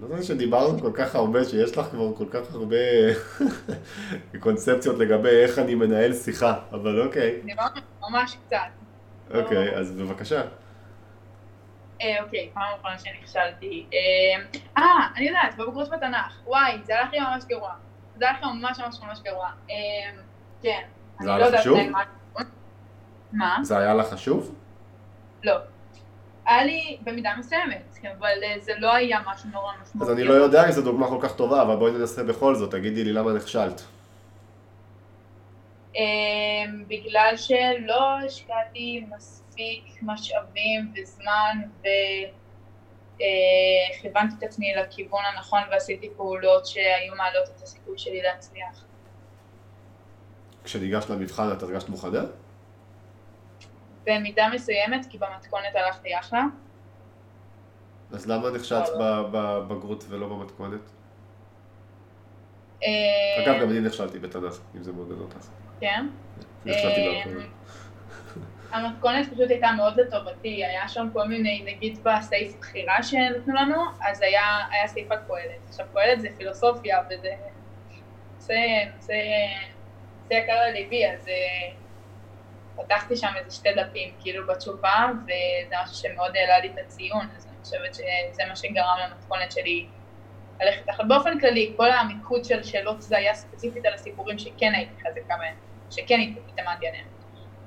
לא יודע שדיברנו כל כך הרבה, שיש לך כבר כל כך הרבה קונספציות לגבי איך אני מנהל שיחה, אבל אוקיי. דיברנו ממש קצת. אוקיי, אז בבקשה. אה, אוקיי, פעם אחרונה שנכשלתי. אה, אה, אני יודעת, בבגרות בתנ"ך. וואי, זה הלך לי ממש גרוע. זה הלך לי ממש ממש ממש גרוע. אה, כן. זה היה לך חשוב? מה? זה היה לך חשוב? לא. היה לי במידה מסוימת, אבל זה לא היה משהו נורא משמעותי. אז אני לא יודע אם זו דוגמה כל כך טובה, אבל בואי ננסה בכל זאת, תגידי לי למה נכשלת. בגלל שלא השקעתי מספיק משאבים וזמן וכיוונתי את עצמי לכיוון הנכון ועשיתי פעולות שהיו מעלות את הסיכוי שלי להצליח. כשניגשת למבחן את הרגשת מוכנה? במידה מסוימת, כי במתכונת הלכתי אחלה. אז למה לא. בבגרות ולא במתכונת? אה, אגב, גם אני נכשלתי בתנ"ך, אם זה מעודד אותך. כן. נכשלתי אה, בהכל. המתכונת פשוט הייתה מאוד לטובתי, היה שם כל מיני, נגיד בסעיף בחירה שנתנו לנו, אז היה, היה סעיף על קהלת. עכשיו קהלת זה פילוסופיה וזה נושא יקר לליבי, אז אה, פתחתי שם איזה שתי דפים כאילו בתשובה, וזה משהו שמאוד העלה לי את הציון, אז אני חושבת שזה מה שגרם למתכונת שלי ללכת תחת. באופן כללי, כל המיקוד של שאלות זה היה ספציפית על הסיפורים שכן הייתי חזקה בהם, שכן התאמנתי עליהם.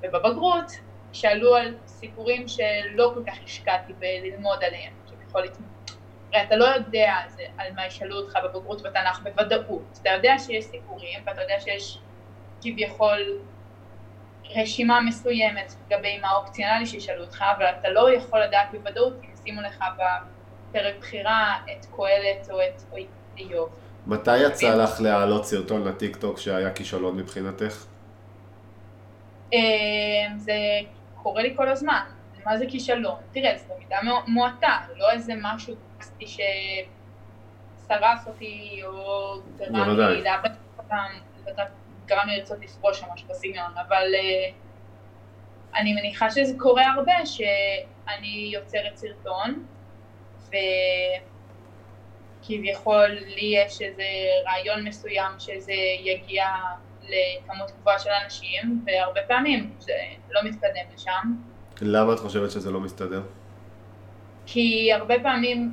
ובבגרות שאלו על סיפורים שלא כל כך השקעתי בללמוד עליהם, שככל הרי אתה לא יודע על מה ישאלו אותך בבגרות בתנ"ך בוודאות. אתה יודע שיש סיפורים ואתה יודע שיש כביכול רשימה מסוימת לגבי מה האופציונלי שישאלו אותך, אבל אתה לא יכול לדעת בוודאות אם ישימו לך בפרק בחירה את קהלת או את איוב. מתי יצא לך להעלות סרטון לטיקטוק שהיה כישלון מבחינתך? אמ, זה קורה לי כל הזמן. מה זה כישלון? תראה, זה במידה מועטה, לא איזה משהו טקסטי ששרף אותי או גרם לי לאבד אותם, גרם לי לרצות לפרוש או משהו בסגנון, אבל uh, אני מניחה שזה קורה הרבה, שאני יוצרת סרטון, וכביכול לי יש איזה רעיון מסוים שזה יגיע לכמות גבוהה של אנשים, והרבה פעמים זה לא מתקדם לשם. למה את חושבת שזה לא מסתדר? כי הרבה פעמים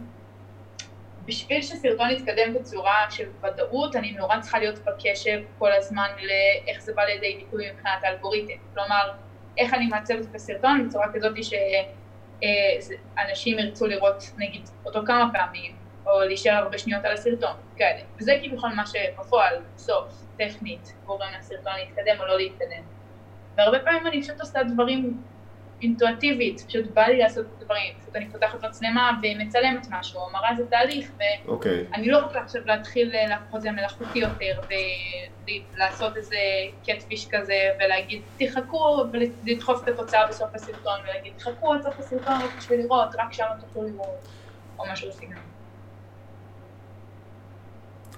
בשביל שסרטון יתקדם בצורה של ודאות, אני נורא צריכה להיות בקשב כל הזמן לאיך זה בא לידי ביטוי מבחינת האלגוריתם. כלומר, איך אני מעצבת את הסרטון בצורה כזאת שאנשים ירצו לראות נגיד אותו כמה פעמים, או להישאר הרבה שניות על הסרטון, כאלה. וזה כביכול מה שבפועל, בסוף, טכנית, גורם לסרטון להתקדם או לא להתקדם. והרבה פעמים אני פשוט עושה דברים אינטואטיבית, פשוט בא לי לעשות את הדברים, פשוט אני פותחת מצלמה ומצלמת משהו, מראה זה תהליך, ואני okay. לא רוצה עכשיו להתחיל להפוך את זה מלאכותי יותר, ולעשות איזה קטפיש כזה, ולהגיד תחכו, ולדחוף את התוצאה בסוף הסרטון, ולהגיד תחכו עד סוף הסרטון רק בשביל לראות, רק שם תוכלו לראות, או משהו בסגנון.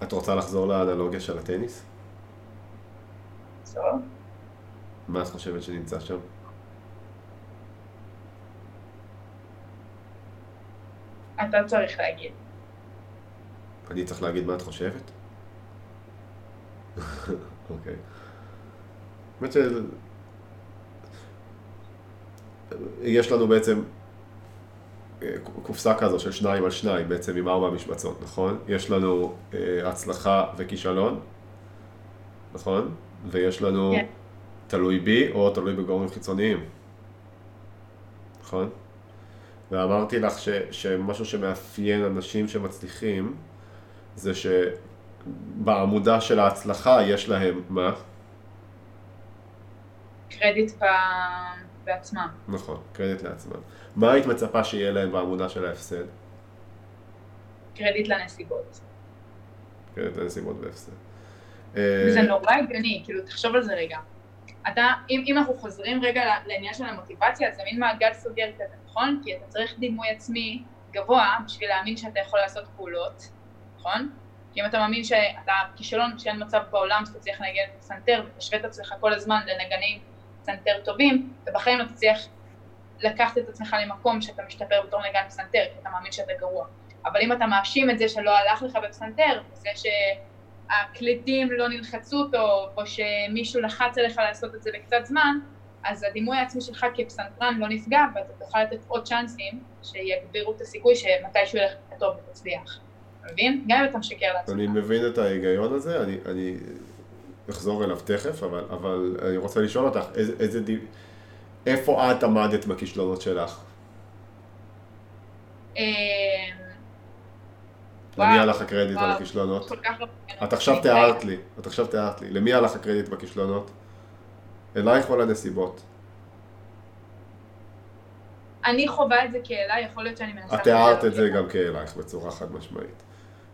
את רוצה לחזור לאנלוגיה של הטניס? בסדר. מה את חושבת שנמצא שם? אתה צריך להגיד. אני צריך להגיד מה את חושבת? אוקיי. האמת ש... יש לנו בעצם אה, קופסה כזו של שניים על שניים, בעצם עם ארבע משבצות, נכון? יש לנו אה, הצלחה וכישלון, נכון? ויש לנו yeah. כן. תלוי בי או תלוי בגורמים חיצוניים, נכון? ואמרתי לך ש, שמשהו שמאפיין אנשים שמצליחים זה שבעמודה של ההצלחה יש להם מה? קרדיט בעצמם. נכון, קרדיט לעצמם. מה היית מצפה שיהיה להם בעמודה של ההפסד? קרדיט לנסיבות. את הנסיבות בהפסד. וזה אה, נורא הגיוני, כאילו, תחשוב על זה רגע. אתה, אם, אם אנחנו חוזרים רגע לעניין של המוטיבציה, זה מין מעגל סוגר כזה, נכון? כי אתה צריך דימוי עצמי גבוה בשביל להאמין שאתה יכול לעשות פעולות, נכון? כי אם אתה מאמין שאתה כישלון, שאין מצב בעולם שאתה צריך לנגן פסנתר ותשווה את עצמך כל הזמן לנגנים פסנתר טובים, ובחיים לא תצליח לקחת את עצמך למקום שאתה משתפר בתור נגן פסנתר, כי אתה מאמין שאתה גרוע. אבל אם אתה מאשים את זה שלא הלך לך בפסנתר, וזה שהקלידים לא נלחצו טוב, או שמישהו לחץ עליך לעשות את זה בקצת זמן, אז הדימוי העצמי שלך כפסנתרן לא נפגע, ואתה תוכל לתת עוד צ'אנסים שיגבירו את הסיכוי שמתישהו ילך לך טוב ותצליח. מבין? גם אם אתה משקר לעצמך. אני מבין את ההיגיון הזה, אני, אני אחזור אליו תכף, אבל, אבל אני רוצה לשאול אותך, איזה, איזה די... איפה את עמדת בכישלונות שלך? אמ, למי הלך הקרדיט על הכישלונות? לא את עכשיו. תיארת לי, את עכשיו תיארת לי. למי הלך הקרדיט בכישלונות? אלייך או לנסיבות? אני חווה את זה כאלה, יכול להיות שאני מנסה... את תיארת את זה גם כאלייך בצורה חד משמעית.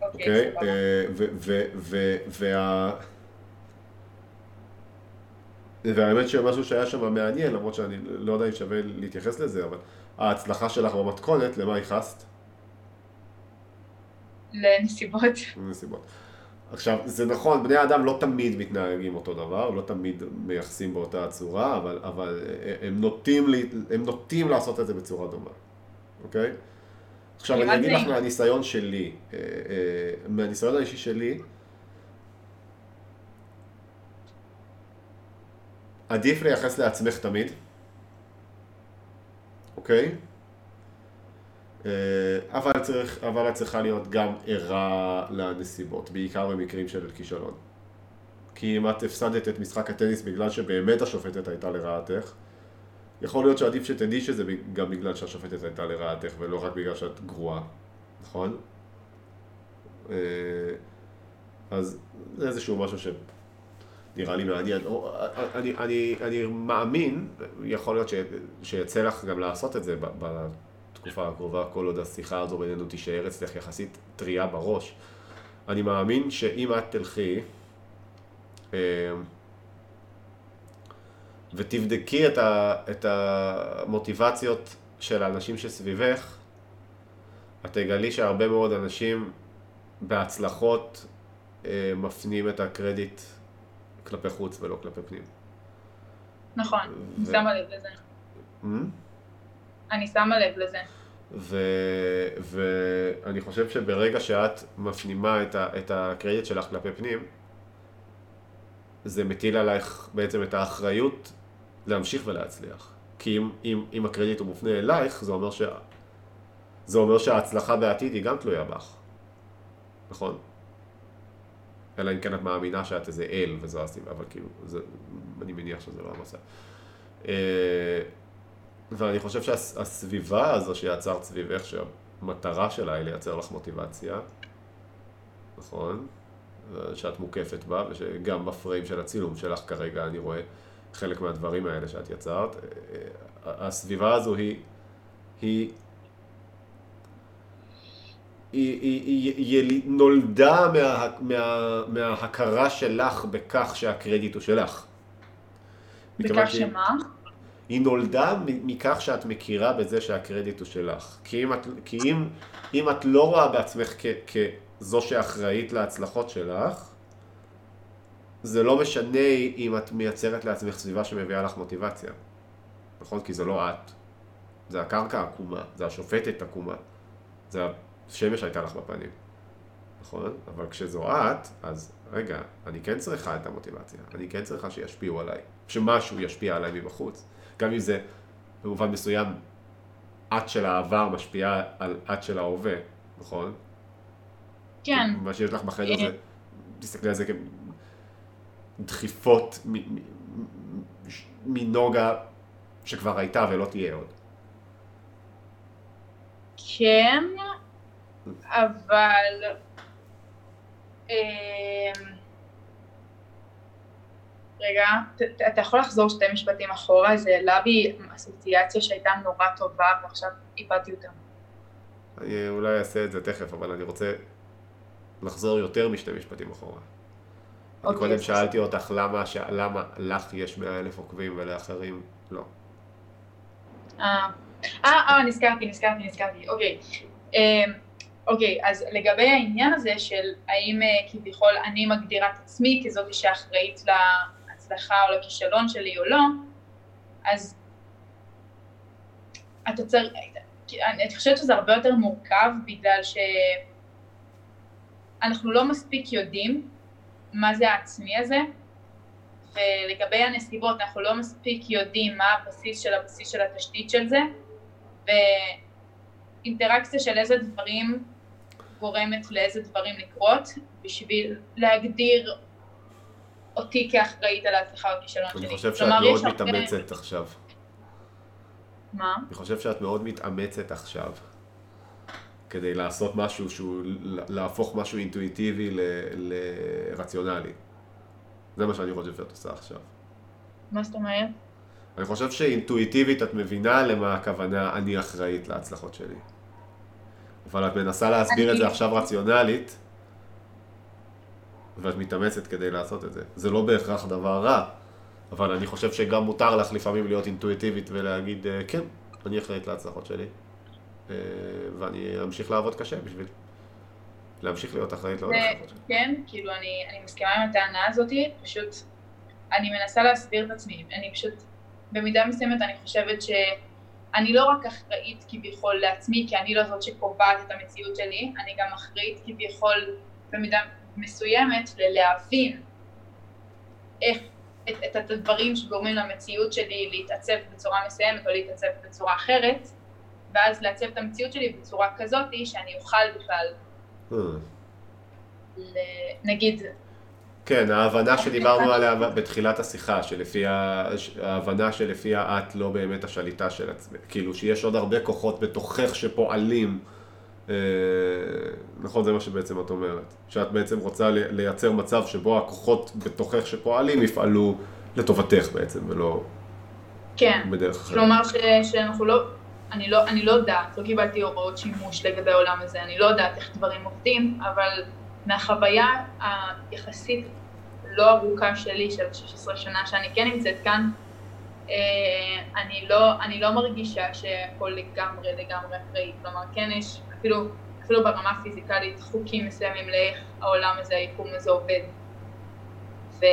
אוקיי, אוקיי? סבבה. אה, וה... והאמת שמשהו שהיה שם מעניין, למרות שאני לא יודע אם שווה להתייחס לזה, אבל ההצלחה שלך במתכונת, למה ייחסת? לנסיבות. בנסיבות. עכשיו, זה נכון, בני אדם לא תמיד מתנהגים אותו דבר, לא תמיד מייחסים באותה צורה, אבל, אבל הם, נוטים, לי- הם נוטים לעשות את זה בצורה דומה, אוקיי? עכשיו, אני אגיד לך. מהניסיון שלי, אה, אה, מהניסיון האישי שלי, עדיף לייחס לעצמך תמיד, אוקיי? אה, אבל, צריך, אבל את צריכה להיות גם ערה לנסיבות, בעיקר במקרים של כישלון. כי אם את הפסדת את משחק הטניס בגלל שבאמת השופטת הייתה לרעתך, יכול להיות שעדיף שתדעי שזה גם בגלל שהשופטת הייתה לרעתך ולא רק בגלל שאת גרועה, נכון? אה, אז זה איזשהו משהו שנראה לי מעניין. או, אני, אני, אני מאמין, יכול להיות ש, שיצא לך גם לעשות את זה בתקופה הקרובה, כל עוד השיחה הזו בינינו תישאר אצלך יחסית טריה בראש. אני מאמין שאם את תלכי אה, ותבדקי את, ה, את המוטיבציות של האנשים שסביבך, את תגלי שהרבה מאוד אנשים בהצלחות אה, מפנים את הקרדיט כלפי חוץ ולא כלפי פנים. נכון, אני שמה לב לזה. אני שמה לב לזה. ו- ואני חושב שברגע שאת מפנימה את, ה- את הקרדיט שלך כלפי פנים, זה מטיל עלייך בעצם את האחריות להמשיך ולהצליח. כי אם, אם, אם הקרדיט הוא מופנה אלייך, זה אומר, ש... זה אומר שההצלחה בעתיד היא גם תלויה בך. נכון? אלא אם כן את מאמינה שאת איזה אל וזו הסיבה, אבל כאילו, זה, אני מניח שזה לא המצב. ואני חושב שהסביבה הזו שיצרת סביבך, שהמטרה שלה היא לייצר לך מוטיבציה, נכון? שאת מוקפת בה, ושגם בפריים של הצילום שלך כרגע אני רואה חלק מהדברים האלה שאת יצרת. הסביבה הזו היא, היא, היא, היא, היא, היא נולדה מה, מה, מההכרה שלך בכך שהקרדיט הוא שלך. בכך שמה? היא נולדה מכך שאת מכירה בזה שהקרדיט הוא שלך. כי אם את, כי אם, אם את לא רואה בעצמך כ, כזו שאחראית להצלחות שלך, זה לא משנה אם את מייצרת לעצמך סביבה שמביאה לך מוטיבציה. נכון? כי זה לא את. זה הקרקע עקומה, זה השופטת עקומה. זה השמש הייתה לך בפנים. נכון? אבל כשזו את, אז רגע, אני כן צריכה את המוטיבציה. אני כן צריכה שישפיעו עליי. שמשהו ישפיע עליי מבחוץ. גם אם זה במובן מסוים את של העבר משפיעה על את של ההווה, נכון? כן. מה שיש לך בחדר זה, תסתכלי על זה כדחיפות מנוגה שכבר הייתה ולא תהיה עוד. כן, אבל... אמ, רגע, ת- אתה יכול לחזור שתי משפטים אחורה? זה העלה בי אסוציאציה שהייתה נורא טובה ועכשיו איבדתי אותה. אני אולי אעשה את זה תכף, אבל אני רוצה לחזור יותר משתי משפטים אחורה. אני אוקיי, קודם שאלתי אותך למה, ש- למה לך יש 100 אלף עוקבים ולאחרים לא. אה, אה, אה, נזכרתי, נזכרתי, נזכרתי, אוקיי. אה, אוקיי, אז לגבי העניין הזה של האם אה, כביכול אני מגדירה את עצמי כזאת שאחראית להצלחה או לכישלון שלי או לא, אז אתה אני אני חושבת שזה הרבה יותר מורכב בגלל שאנחנו לא מספיק יודעים מה זה העצמי הזה, ולגבי הנסיבות אנחנו לא מספיק יודעים מה הבסיס של הבסיס של התשתית של זה, ואינטראקציה של איזה דברים גורמת לאיזה דברים לקרות, בשביל להגדיר אותי כאחראית על ההצלחה או הכישלון שלי. אני חושב שאת מאוד מתאמצת עכשיו. מה? אני חושב שאת מאוד מתאמצת עכשיו. כדי לעשות משהו שהוא, להפוך משהו אינטואיטיבי ל- לרציונלי. זה מה שאני חושב שאת עושה עכשיו. מה זאת אומרת? אני חושב שאינטואיטיבית את מבינה למה הכוונה אני אחראית להצלחות שלי. אבל את מנסה להסביר את זה אני- עכשיו רציונלית, ואת מתאמצת כדי לעשות את זה. זה לא בהכרח דבר רע, אבל אני חושב שגם מותר לך לפעמים להיות אינטואיטיבית ולהגיד, אה, כן, אני אחראית להצלחות שלי, אה, ואני אמשיך לעבוד קשה בשביל להמשיך להיות אחראית לעוד הצלחות שלי. כן, כאילו אני, אני מסכימה עם הטענה הזאתי, פשוט אני מנסה להסביר את עצמי, אני פשוט, במידה מסוימת אני חושבת שאני לא רק אחראית כביכול לעצמי, כי אני לא זאת שקובעת את המציאות שלי, אני גם אחראית כביכול במידה מסוימת ללהבין איך, את, את, הדברים שגורמים למציאות שלי להתעצב בצורה מסוימת או להתעצב בצורה אחרת, ואז לעצב את המציאות שלי בצורה כזאתי שאני אוכל בכלל. ל- נגיד, כן, ההבנה שדיברנו עליה בתחילת השיחה, שלפיה, ההבנה שלפיה את לא באמת השליטה של עצמך, כאילו שיש עוד הרבה כוחות בתוכך שפועלים, נכון, זה מה שבעצם את אומרת, שאת בעצם רוצה לי- לייצר מצב שבו הכוחות בתוכך שפועלים יפעלו לטובתך בעצם, ולא כן, בדרך אחרת. כלומר ש, שאנחנו לא, אני לא, אני לא יודעת, לא קיבלתי הוראות שימוש לגבי העולם הזה, אני לא יודעת איך דברים עובדים, אבל מהחוויה היחסית לא ארוכה שלי, של 16 שנה שאני כן נמצאת כאן, אה, אני לא, אני לא מרגישה שהכל לגמרי לגמרי אחראי, כלומר כן יש אפילו, אפילו ברמה הפיזיקלית חוקים מסוימים לאיך העולם הזה, היקום הזה עובד. ו...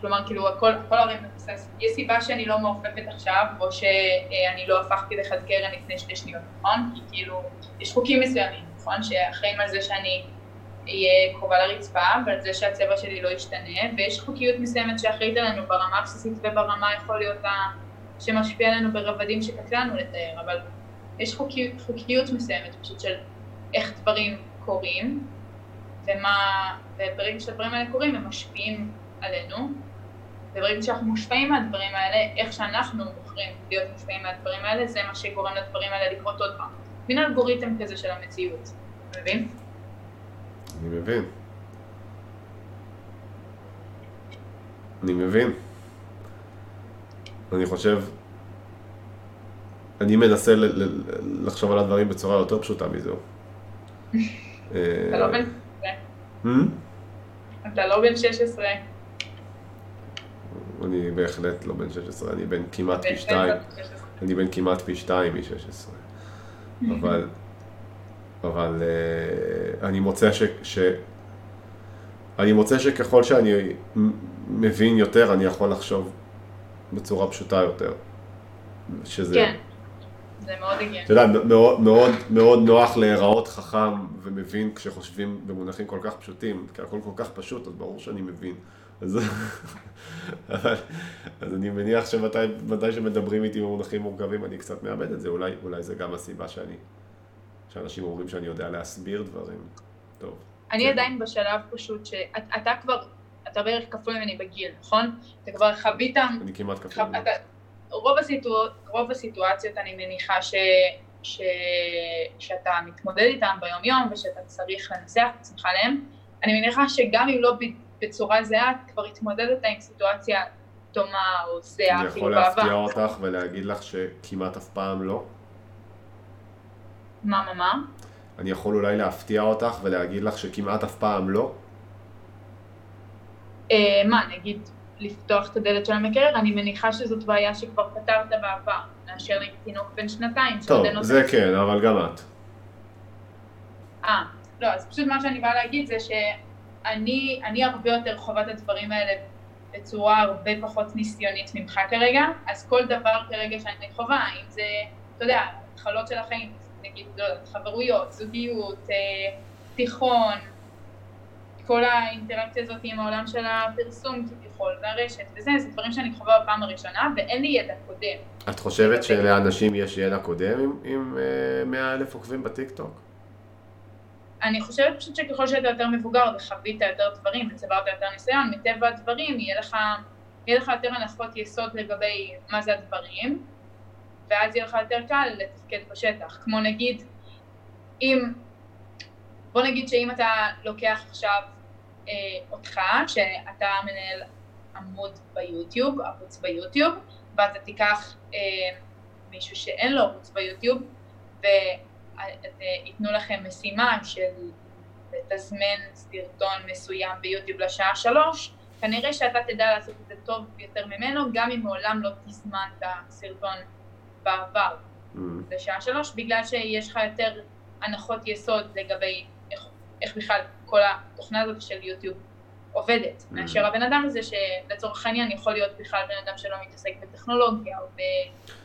כלומר, כאילו, הכל, הכל הרי מבוסס. יש סיבה שאני לא מעופפת עכשיו, או שאני לא הפכתי לחד קרן לפני שתי שניות, נכון? כי כאילו, יש חוקים מסוימים, נכון? שאחראים על זה שאני אהיה קרובה לרצפה, ועל זה שהצבע שלי לא ישתנה, ויש חוקיות מסוימת שאחראית עלינו ברמה הבסיסית וברמה יכול להיות ה... שמשפיע עלינו ברבדים שקשה לנו לתאר, אבל יש חוקיות, חוקיות מסוימת פשוט של איך דברים קורים, ומה, וברגע שהדברים האלה קורים הם משפיעים עלינו, וברגע שאנחנו מושפעים מהדברים האלה, איך שאנחנו בוחרים להיות מושפעים מהדברים האלה, זה מה שגורם לדברים האלה לקרות עוד פעם. מין אלגוריתם כזה של המציאות, אתה מבין? אני מבין. אני מבין. אני חושב, אני מנסה לחשוב על הדברים בצורה יותר פשוטה מזו. אתה לא בן 16, Hmm? אתה לא בן 16, אני בהחלט לא בן 16, אני בן כמעט פי בן שתיים. 16. אני בן כמעט פי שתיים מ-16. אבל, אבל אה, אני מוצא ש... ש... אני מוצא שככל שאני מבין יותר, אני יכול לחשוב בצורה פשוטה יותר. שזה, כן, זה מאוד הגיוני. אתה יודע, מאוד, מאוד, מאוד נוח להיראות חכם ומבין כשחושבים במונחים כל כך פשוטים, כי הכל כל כך פשוט, אז ברור שאני מבין. אז, אבל, אז אני מניח שמתי מתי שמדברים איתי במונחים מורכבים אני קצת מאבד את זה, אולי, אולי זה גם הסיבה שאני, שאנשים אומרים שאני יודע להסביר דברים. טוב. אני כן. עדיין בשלב פשוט שאתה כבר, אתה בערך כפול ממני בגיל, נכון? אתה כבר חווית אני כמעט כפול. אתה, רוב, הסיטואצ... רוב הסיטואציות אני מניחה ש... ש... שאתה מתמודד איתן ביום יום ושאתה צריך לנסח את עצמך עליהן, אני מניחה שגם אם לא בצורה זהה, את כבר התמודדת עם סיטואציה דומה או זהה אני יכול להפתיע בעבר. אותך ולהגיד לך שכמעט אף פעם לא. מה מה מה? אני יכול אולי להפתיע אותך ולהגיד לך שכמעט אף פעם לא? אה, מה, נגיד לפתוח את הדלת של המקרר? אני מניחה שזאת בעיה שכבר פתרת בעבר, מאשר נגיד תינוק בן שנתיים. טוב, זה כן, אבל גם את. אה, לא, אז פשוט מה שאני באה להגיד זה שאני אני הרבה יותר חווה את הדברים האלה בצורה הרבה פחות ניסיונית ממך כרגע, אז כל דבר כרגע שאני חווה, אם זה, אתה יודע, התחלות של החיים, נגיד, לא יודעת, חברויות, זוגיות, אה, תיכון, כל האינטראקציה הזאת עם העולם של הפרסום כביכול, והרשת וזה, זה דברים שאני חווה בפעם הראשונה, ואין לי ידע קודם. את חושבת שלאנשים יש ידע קודם עם, עם 100 אה, אלף עוקבים בטיקטוק? אני חושבת פשוט שככל שאתה יותר מבוגר וחווית יותר דברים וצברת יותר ניסיון, מטבע הדברים יהיה לך, יהיה לך יותר הנחות יסוד לגבי מה זה הדברים, ואז יהיה לך יותר קל לתפקד בשטח. כמו נגיד, אם, בוא נגיד שאם אתה לוקח עכשיו אה, אותך, שאתה מנהל עמוד ביוטיוב, ערוץ ביוטיוב, ואתה תיקח אה, מישהו שאין לו ערוץ ביוטיוב, ו... ייתנו לכם משימה של לתזמן סרטון מסוים ביוטיוב לשעה שלוש, כנראה שאתה תדע לעשות את זה טוב יותר ממנו, גם אם מעולם לא תזמנת סרטון בעבר mm. לשעה שלוש, בגלל שיש לך יותר הנחות יסוד לגבי איך, איך בכלל כל התוכנה הזאת של יוטיוב עובדת, mm. מאשר הבן אדם הזה שלצורך העניין יכול להיות בכלל בן אדם שלא מתעסק בטכנולוגיה או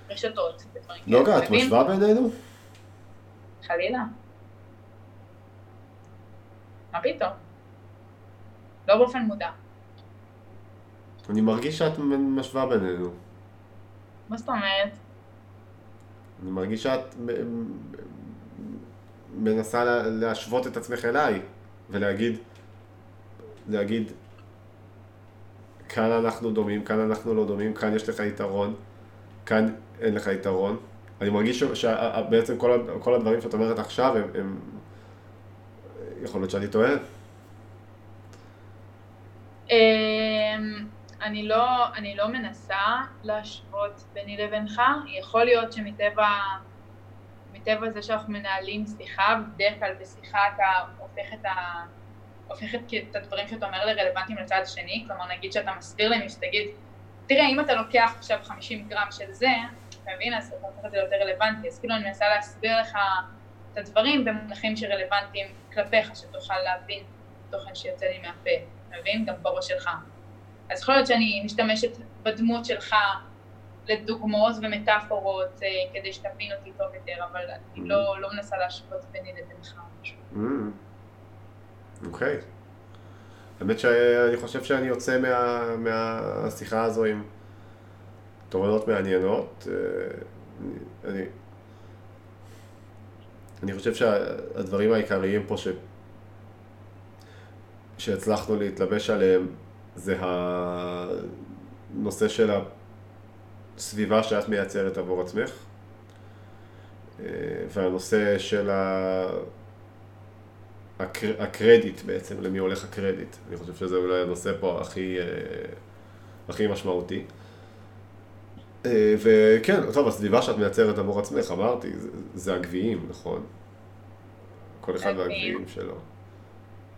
ברשתות ודברים כאלה. נוגה, את משווה בינינו? חלילה. מה פתאום? לא באופן מודע. אני מרגיש שאת משווה בינינו. מה זאת אומרת? אני מרגיש שאת מנסה להשוות את עצמך אליי ולהגיד, להגיד, כאן אנחנו דומים, כאן אנחנו לא דומים, כאן יש לך יתרון, כאן אין לך יתרון. אני מרגיש שבעצם כל, כל הדברים שאת אומרת עכשיו הם, הם... יכול להיות שאני טועה. אמ, אני לא, אני לא מנסה להשוות ביני לבינך, יכול להיות שמטבע מטבע זה שאנחנו מנהלים שיחה, בדרך כלל בשיחה אתה הופך את, ה, הופך את הדברים שאתה אומר לרלוונטיים לצד השני, כלומר נגיד שאתה מסביר למישהו, תגיד, תראה אם אתה לוקח עכשיו 50 גרם של זה, אתה מבין? אז אתה הופך את זה ליותר רלוונטי. אז כאילו אני מנסה להסביר לך את הדברים במונחים שרלוונטיים כלפיך, שתוכל להבין תוכן שיוצא לי מהפה, אתה מבין? גם בראש שלך. אז יכול להיות שאני משתמשת בדמות שלך לדוגמאות ומטאפורות אה, כדי שתבין אותי טוב יותר, אבל אני לא, לא מנסה להשוות ביני לבינך או משהו. אוקיי. האמת שאני חושב שאני יוצא מה, מהשיחה הזו עם תובנות מעניינות. אה, אני, אני חושב שהדברים העיקריים פה ש, שהצלחנו להתלבש עליהם זה הנושא של הסביבה שאת מייצרת עבור עצמך אה, והנושא של ה... הקר... הקרדיט בעצם, למי הולך הקרדיט. אני חושב שזה אולי הנושא פה הכי, אה, הכי משמעותי. אה, וכן, טוב, הסביבה שאת מייצרת עבור עצמך, אמרתי, זה, זה הגביעים, נכון? כל אחד והגביעים שלו.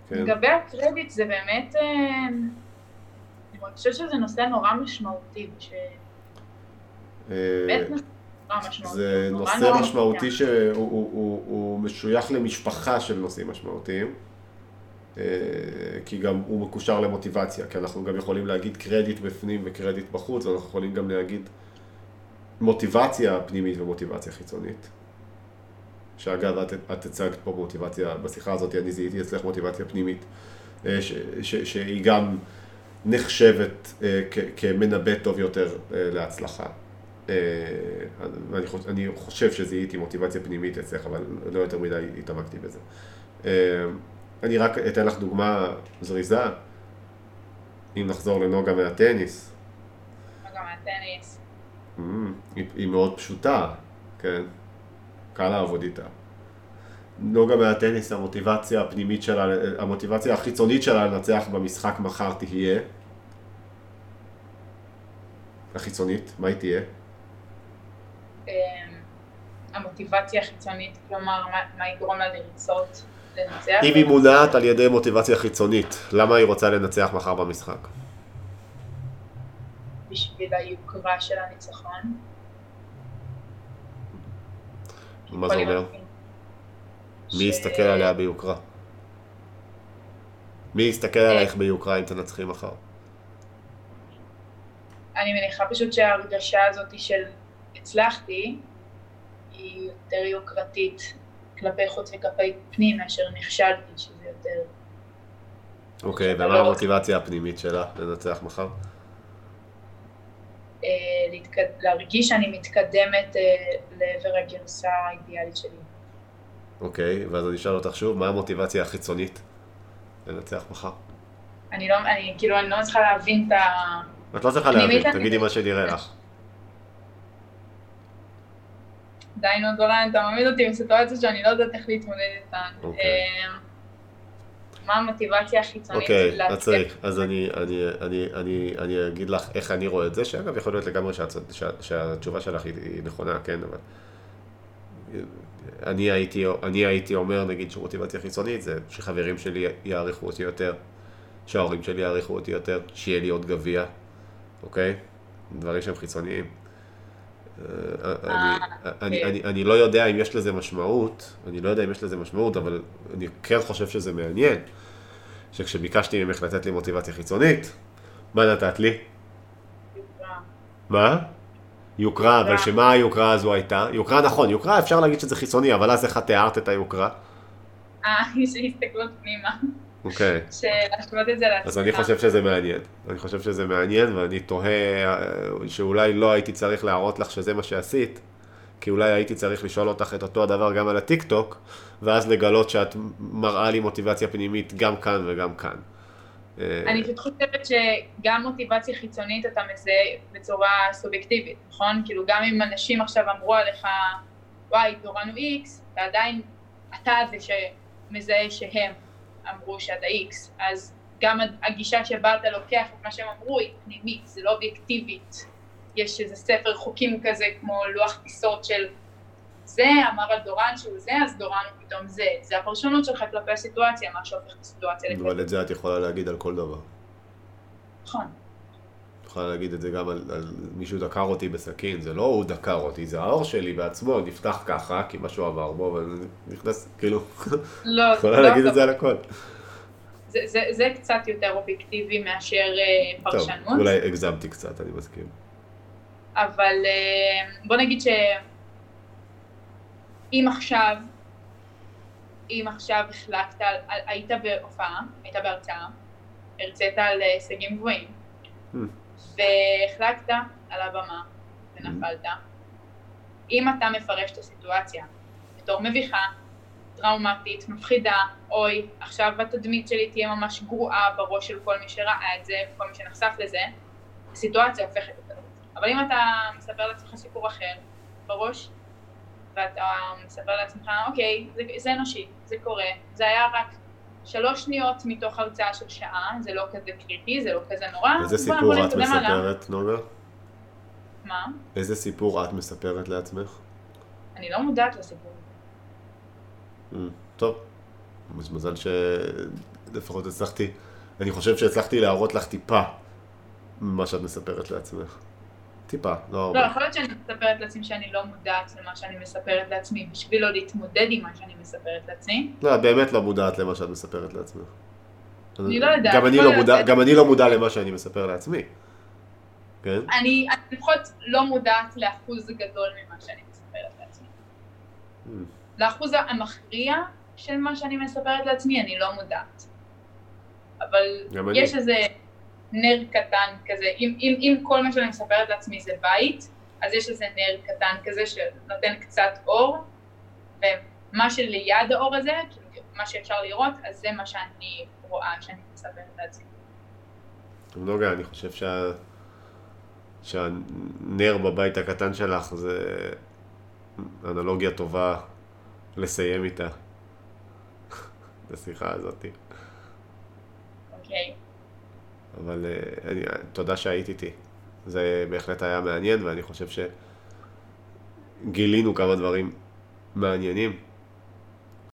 כן. לגבי הקרדיט זה באמת, אה, אני חושבת שזה נושא נורא משמעותי, ש... באמת. זה נושא משמעותי שהוא משוייך למשפחה של נושאים משמעותיים. כי גם הוא מקושר למוטיבציה, כי אנחנו גם יכולים להגיד קרדיט בפנים וקרדיט בחוץ, ואנחנו יכולים גם להגיד מוטיבציה פנימית ומוטיבציה חיצונית. שאגב, את, את הצגת פה מוטיבציה, בשיחה הזאת אני זיהיתי אצלך מוטיבציה פנימית, אה, ש, ש, שהיא גם נחשבת אה, כמנבא טוב יותר אה, להצלחה. ואני חושב, אני חושב שזיהיתי מוטיבציה פנימית אצלך, אבל לא יותר מדי התעמקתי בזה. אני רק אתן לך דוגמה זריזה, אם נחזור לנוגה מהטניס. נוגה מהטניס. Mm, היא, היא מאוד פשוטה, כן? קל לעבוד איתה. נוגה מהטניס, המוטיבציה הפנימית שלה, המוטיבציה החיצונית שלה לנצח במשחק מחר תהיה. החיצונית, מה היא תהיה? המוטיבציה החיצונית, כלומר, מה, מה יגרום לה לרצות לנצח. אם היא מונעת על ידי מוטיבציה חיצונית, למה היא רוצה לנצח מחר במשחק? בשביל היוקרה של הניצחון. מה זה אומר? מי יסתכל עליה ביוקרה? מי יסתכל עלייך ביוקרה אם תנצחי מחר? אני מניחה פשוט שההרגשה הזאת של הצלחתי, היא יותר יוקרתית כלפי חוץ וכלפי פנים מאשר נכשלתי, שזה יותר... אוקיי, שאתה ומה לא- המוטיבציה הפנימית שלה לנצח מחר? אה, להתקד... להרגיש שאני מתקדמת אה, לעבר הגרסה האידיאלית שלי. אוקיי, ואז אני אשאל אותך שוב, מה המוטיבציה החיצונית לנצח מחר? אני לא, אני כאילו, אני לא מצליחה להבין את ה... את לא צריכה להבין, תגידי מה שנראה לך. די נו דורן, אתה מעמיד אותי בסיטואציה שאני לא יודעת איך להתמודד איתן. אוקיי. אה, מה המוטיבציה החיצונית? אוקיי, להצליח? עצרי. אז אני, אני, אני, אני, אני אגיד לך איך אני רואה את זה, שאגב, יכול להיות לגמרי שהצ- שה- שהתשובה שלך היא, היא נכונה, כן, אבל... אני הייתי, אני הייתי אומר, נגיד, שמוטיבציה חיצונית זה שחברים שלי יעריכו אותי יותר, שההורים שלי יעריכו אותי יותר, שיהיה לי עוד גביע, אוקיי? דברים שהם חיצוניים. אה, אני, אני, לא יודע אם יש לזה משמעות, אני לא יודע אם יש לזה משמעות, אבל אני כן חושב שזה מעניין, שכשביקשתי ממך לתת לי מוטיבציה חיצונית, מה נתת לי? יוקרה. מה? יוקרה, אבל. שמה היוקרה הזו הייתה? יוקרה נכון, יוקרה אפשר להגיד שזה חיצוני, אבל אז איך את תיארת את היוקרה? אה, יש לי הסתכלות פנימה, אוקיי. שלהשוות את זה לעצמך. אז אני חושב שזה מעניין. אני חושב שזה מעניין, ואני תוהה אה, שאולי לא הייתי צריך להראות לך שזה מה שעשית, כי אולי הייתי צריך לשאול אותך את אותו הדבר גם על הטיק טוק, ואז לגלות שאת מראה לי מוטיבציה פנימית גם כאן וגם כאן. אה, אני פשוט חושבת שגם מוטיבציה חיצונית אתה מזהה בצורה סובייקטיבית, נכון? כאילו גם אם אנשים עכשיו אמרו עליך, וואי, הוא איקס, ועדיין אתה זה שמזהה שהם אמרו שאתה איקס, אז גם הגישה שבה אתה לוקח את מה שהם אמרו היא פנימית, זה לא אובייקטיבית. יש איזה ספר חוקים כזה כמו לוח טיסות של זה אמר על דורן שהוא זה, אז דורן הוא פתאום זה. זה הפרשנות שלך כלפי הסיטואציה, מה שהופך את הסיטואציה. אבל את זה את יכולה להגיד על כל דבר. נכון. יכולה להגיד את זה גם על, על מישהו דקר אותי בסכין, זה לא הוא דקר אותי, זה האור שלי בעצמו נפתח ככה, כי משהו עבר בו, ונכנס, כאילו, לא, יכולה לא, להגיד את זה על הכל. זה, זה, זה קצת יותר אובייקטיבי מאשר אה, טוב, פרשנות, אולי הגזמתי קצת, אני מסכים. אבל אה, בוא נגיד שאם עכשיו, אם עכשיו החלקת, היית בהופעה, היית בהרצאה, הרצית על אה, הישגים גבוהים, Hmm. והחלקת על הבמה ונפלת, אם אתה מפרש את הסיטואציה בתור מביכה, טראומטית, מפחידה, אוי, עכשיו התדמית שלי תהיה ממש גרועה בראש של כל מי שראה את זה, כל מי שנחשף לזה, הסיטואציה הופכת לכזאת. אבל אם אתה מספר לעצמך סיפור אחר בראש, ואתה מספר לעצמך, אוקיי, זה, זה אנושי, זה קורה, זה היה רק שלוש שניות מתוך הרצאה של שעה, זה לא כזה קריטי, זה לא כזה נורא, איזה סיפור את. מספרת, נוגה? מה? איזה סיפור את מספרת לעצמך? אני לא מודעת לסיפור. Mm, טוב, מזל שלפחות הצלחתי, אני חושב שהצלחתי להראות לך טיפה ממה שאת מספרת לעצמך. טיפה, לא לא, הרבה. יכול להיות שאני מספרת לעצמי שאני לא מודעת למה שאני מספרת לעצמי, בשביל לא להתמודד עם מה שאני מספרת לעצמי. לא, את באמת לא מודעת למה שאת מספרת לעצמך. אני לא יודעת, גם אני לא. מודע, גם אני לא מודע למה שאני מספר לעצמי. כן? אני לפחות לא מודעת לאחוז גדול ממה שאני מספרת לעצמי. Mm, לאחוז המכריע של מה שאני מספרת לעצמי אני לא מודעת. אבל. יש איזה נר קטן כזה, אם, אם, אם כל מה שאני מספרת לעצמי זה בית, אז יש איזה נר קטן כזה שנותן קצת אור, ומה שליד האור הזה, מה שאפשר לראות, אז זה מה שאני רואה שאני מספרת לעצמי. נוגה, אני חושב שה... שהנר בבית הקטן שלך זה אנלוגיה טובה לסיים איתה. את השיחה הזאת. אוקיי? אבל אה, אני, תודה שהיית איתי. זה בהחלט היה מעניין, ואני חושב שגילינו כמה דברים מעניינים.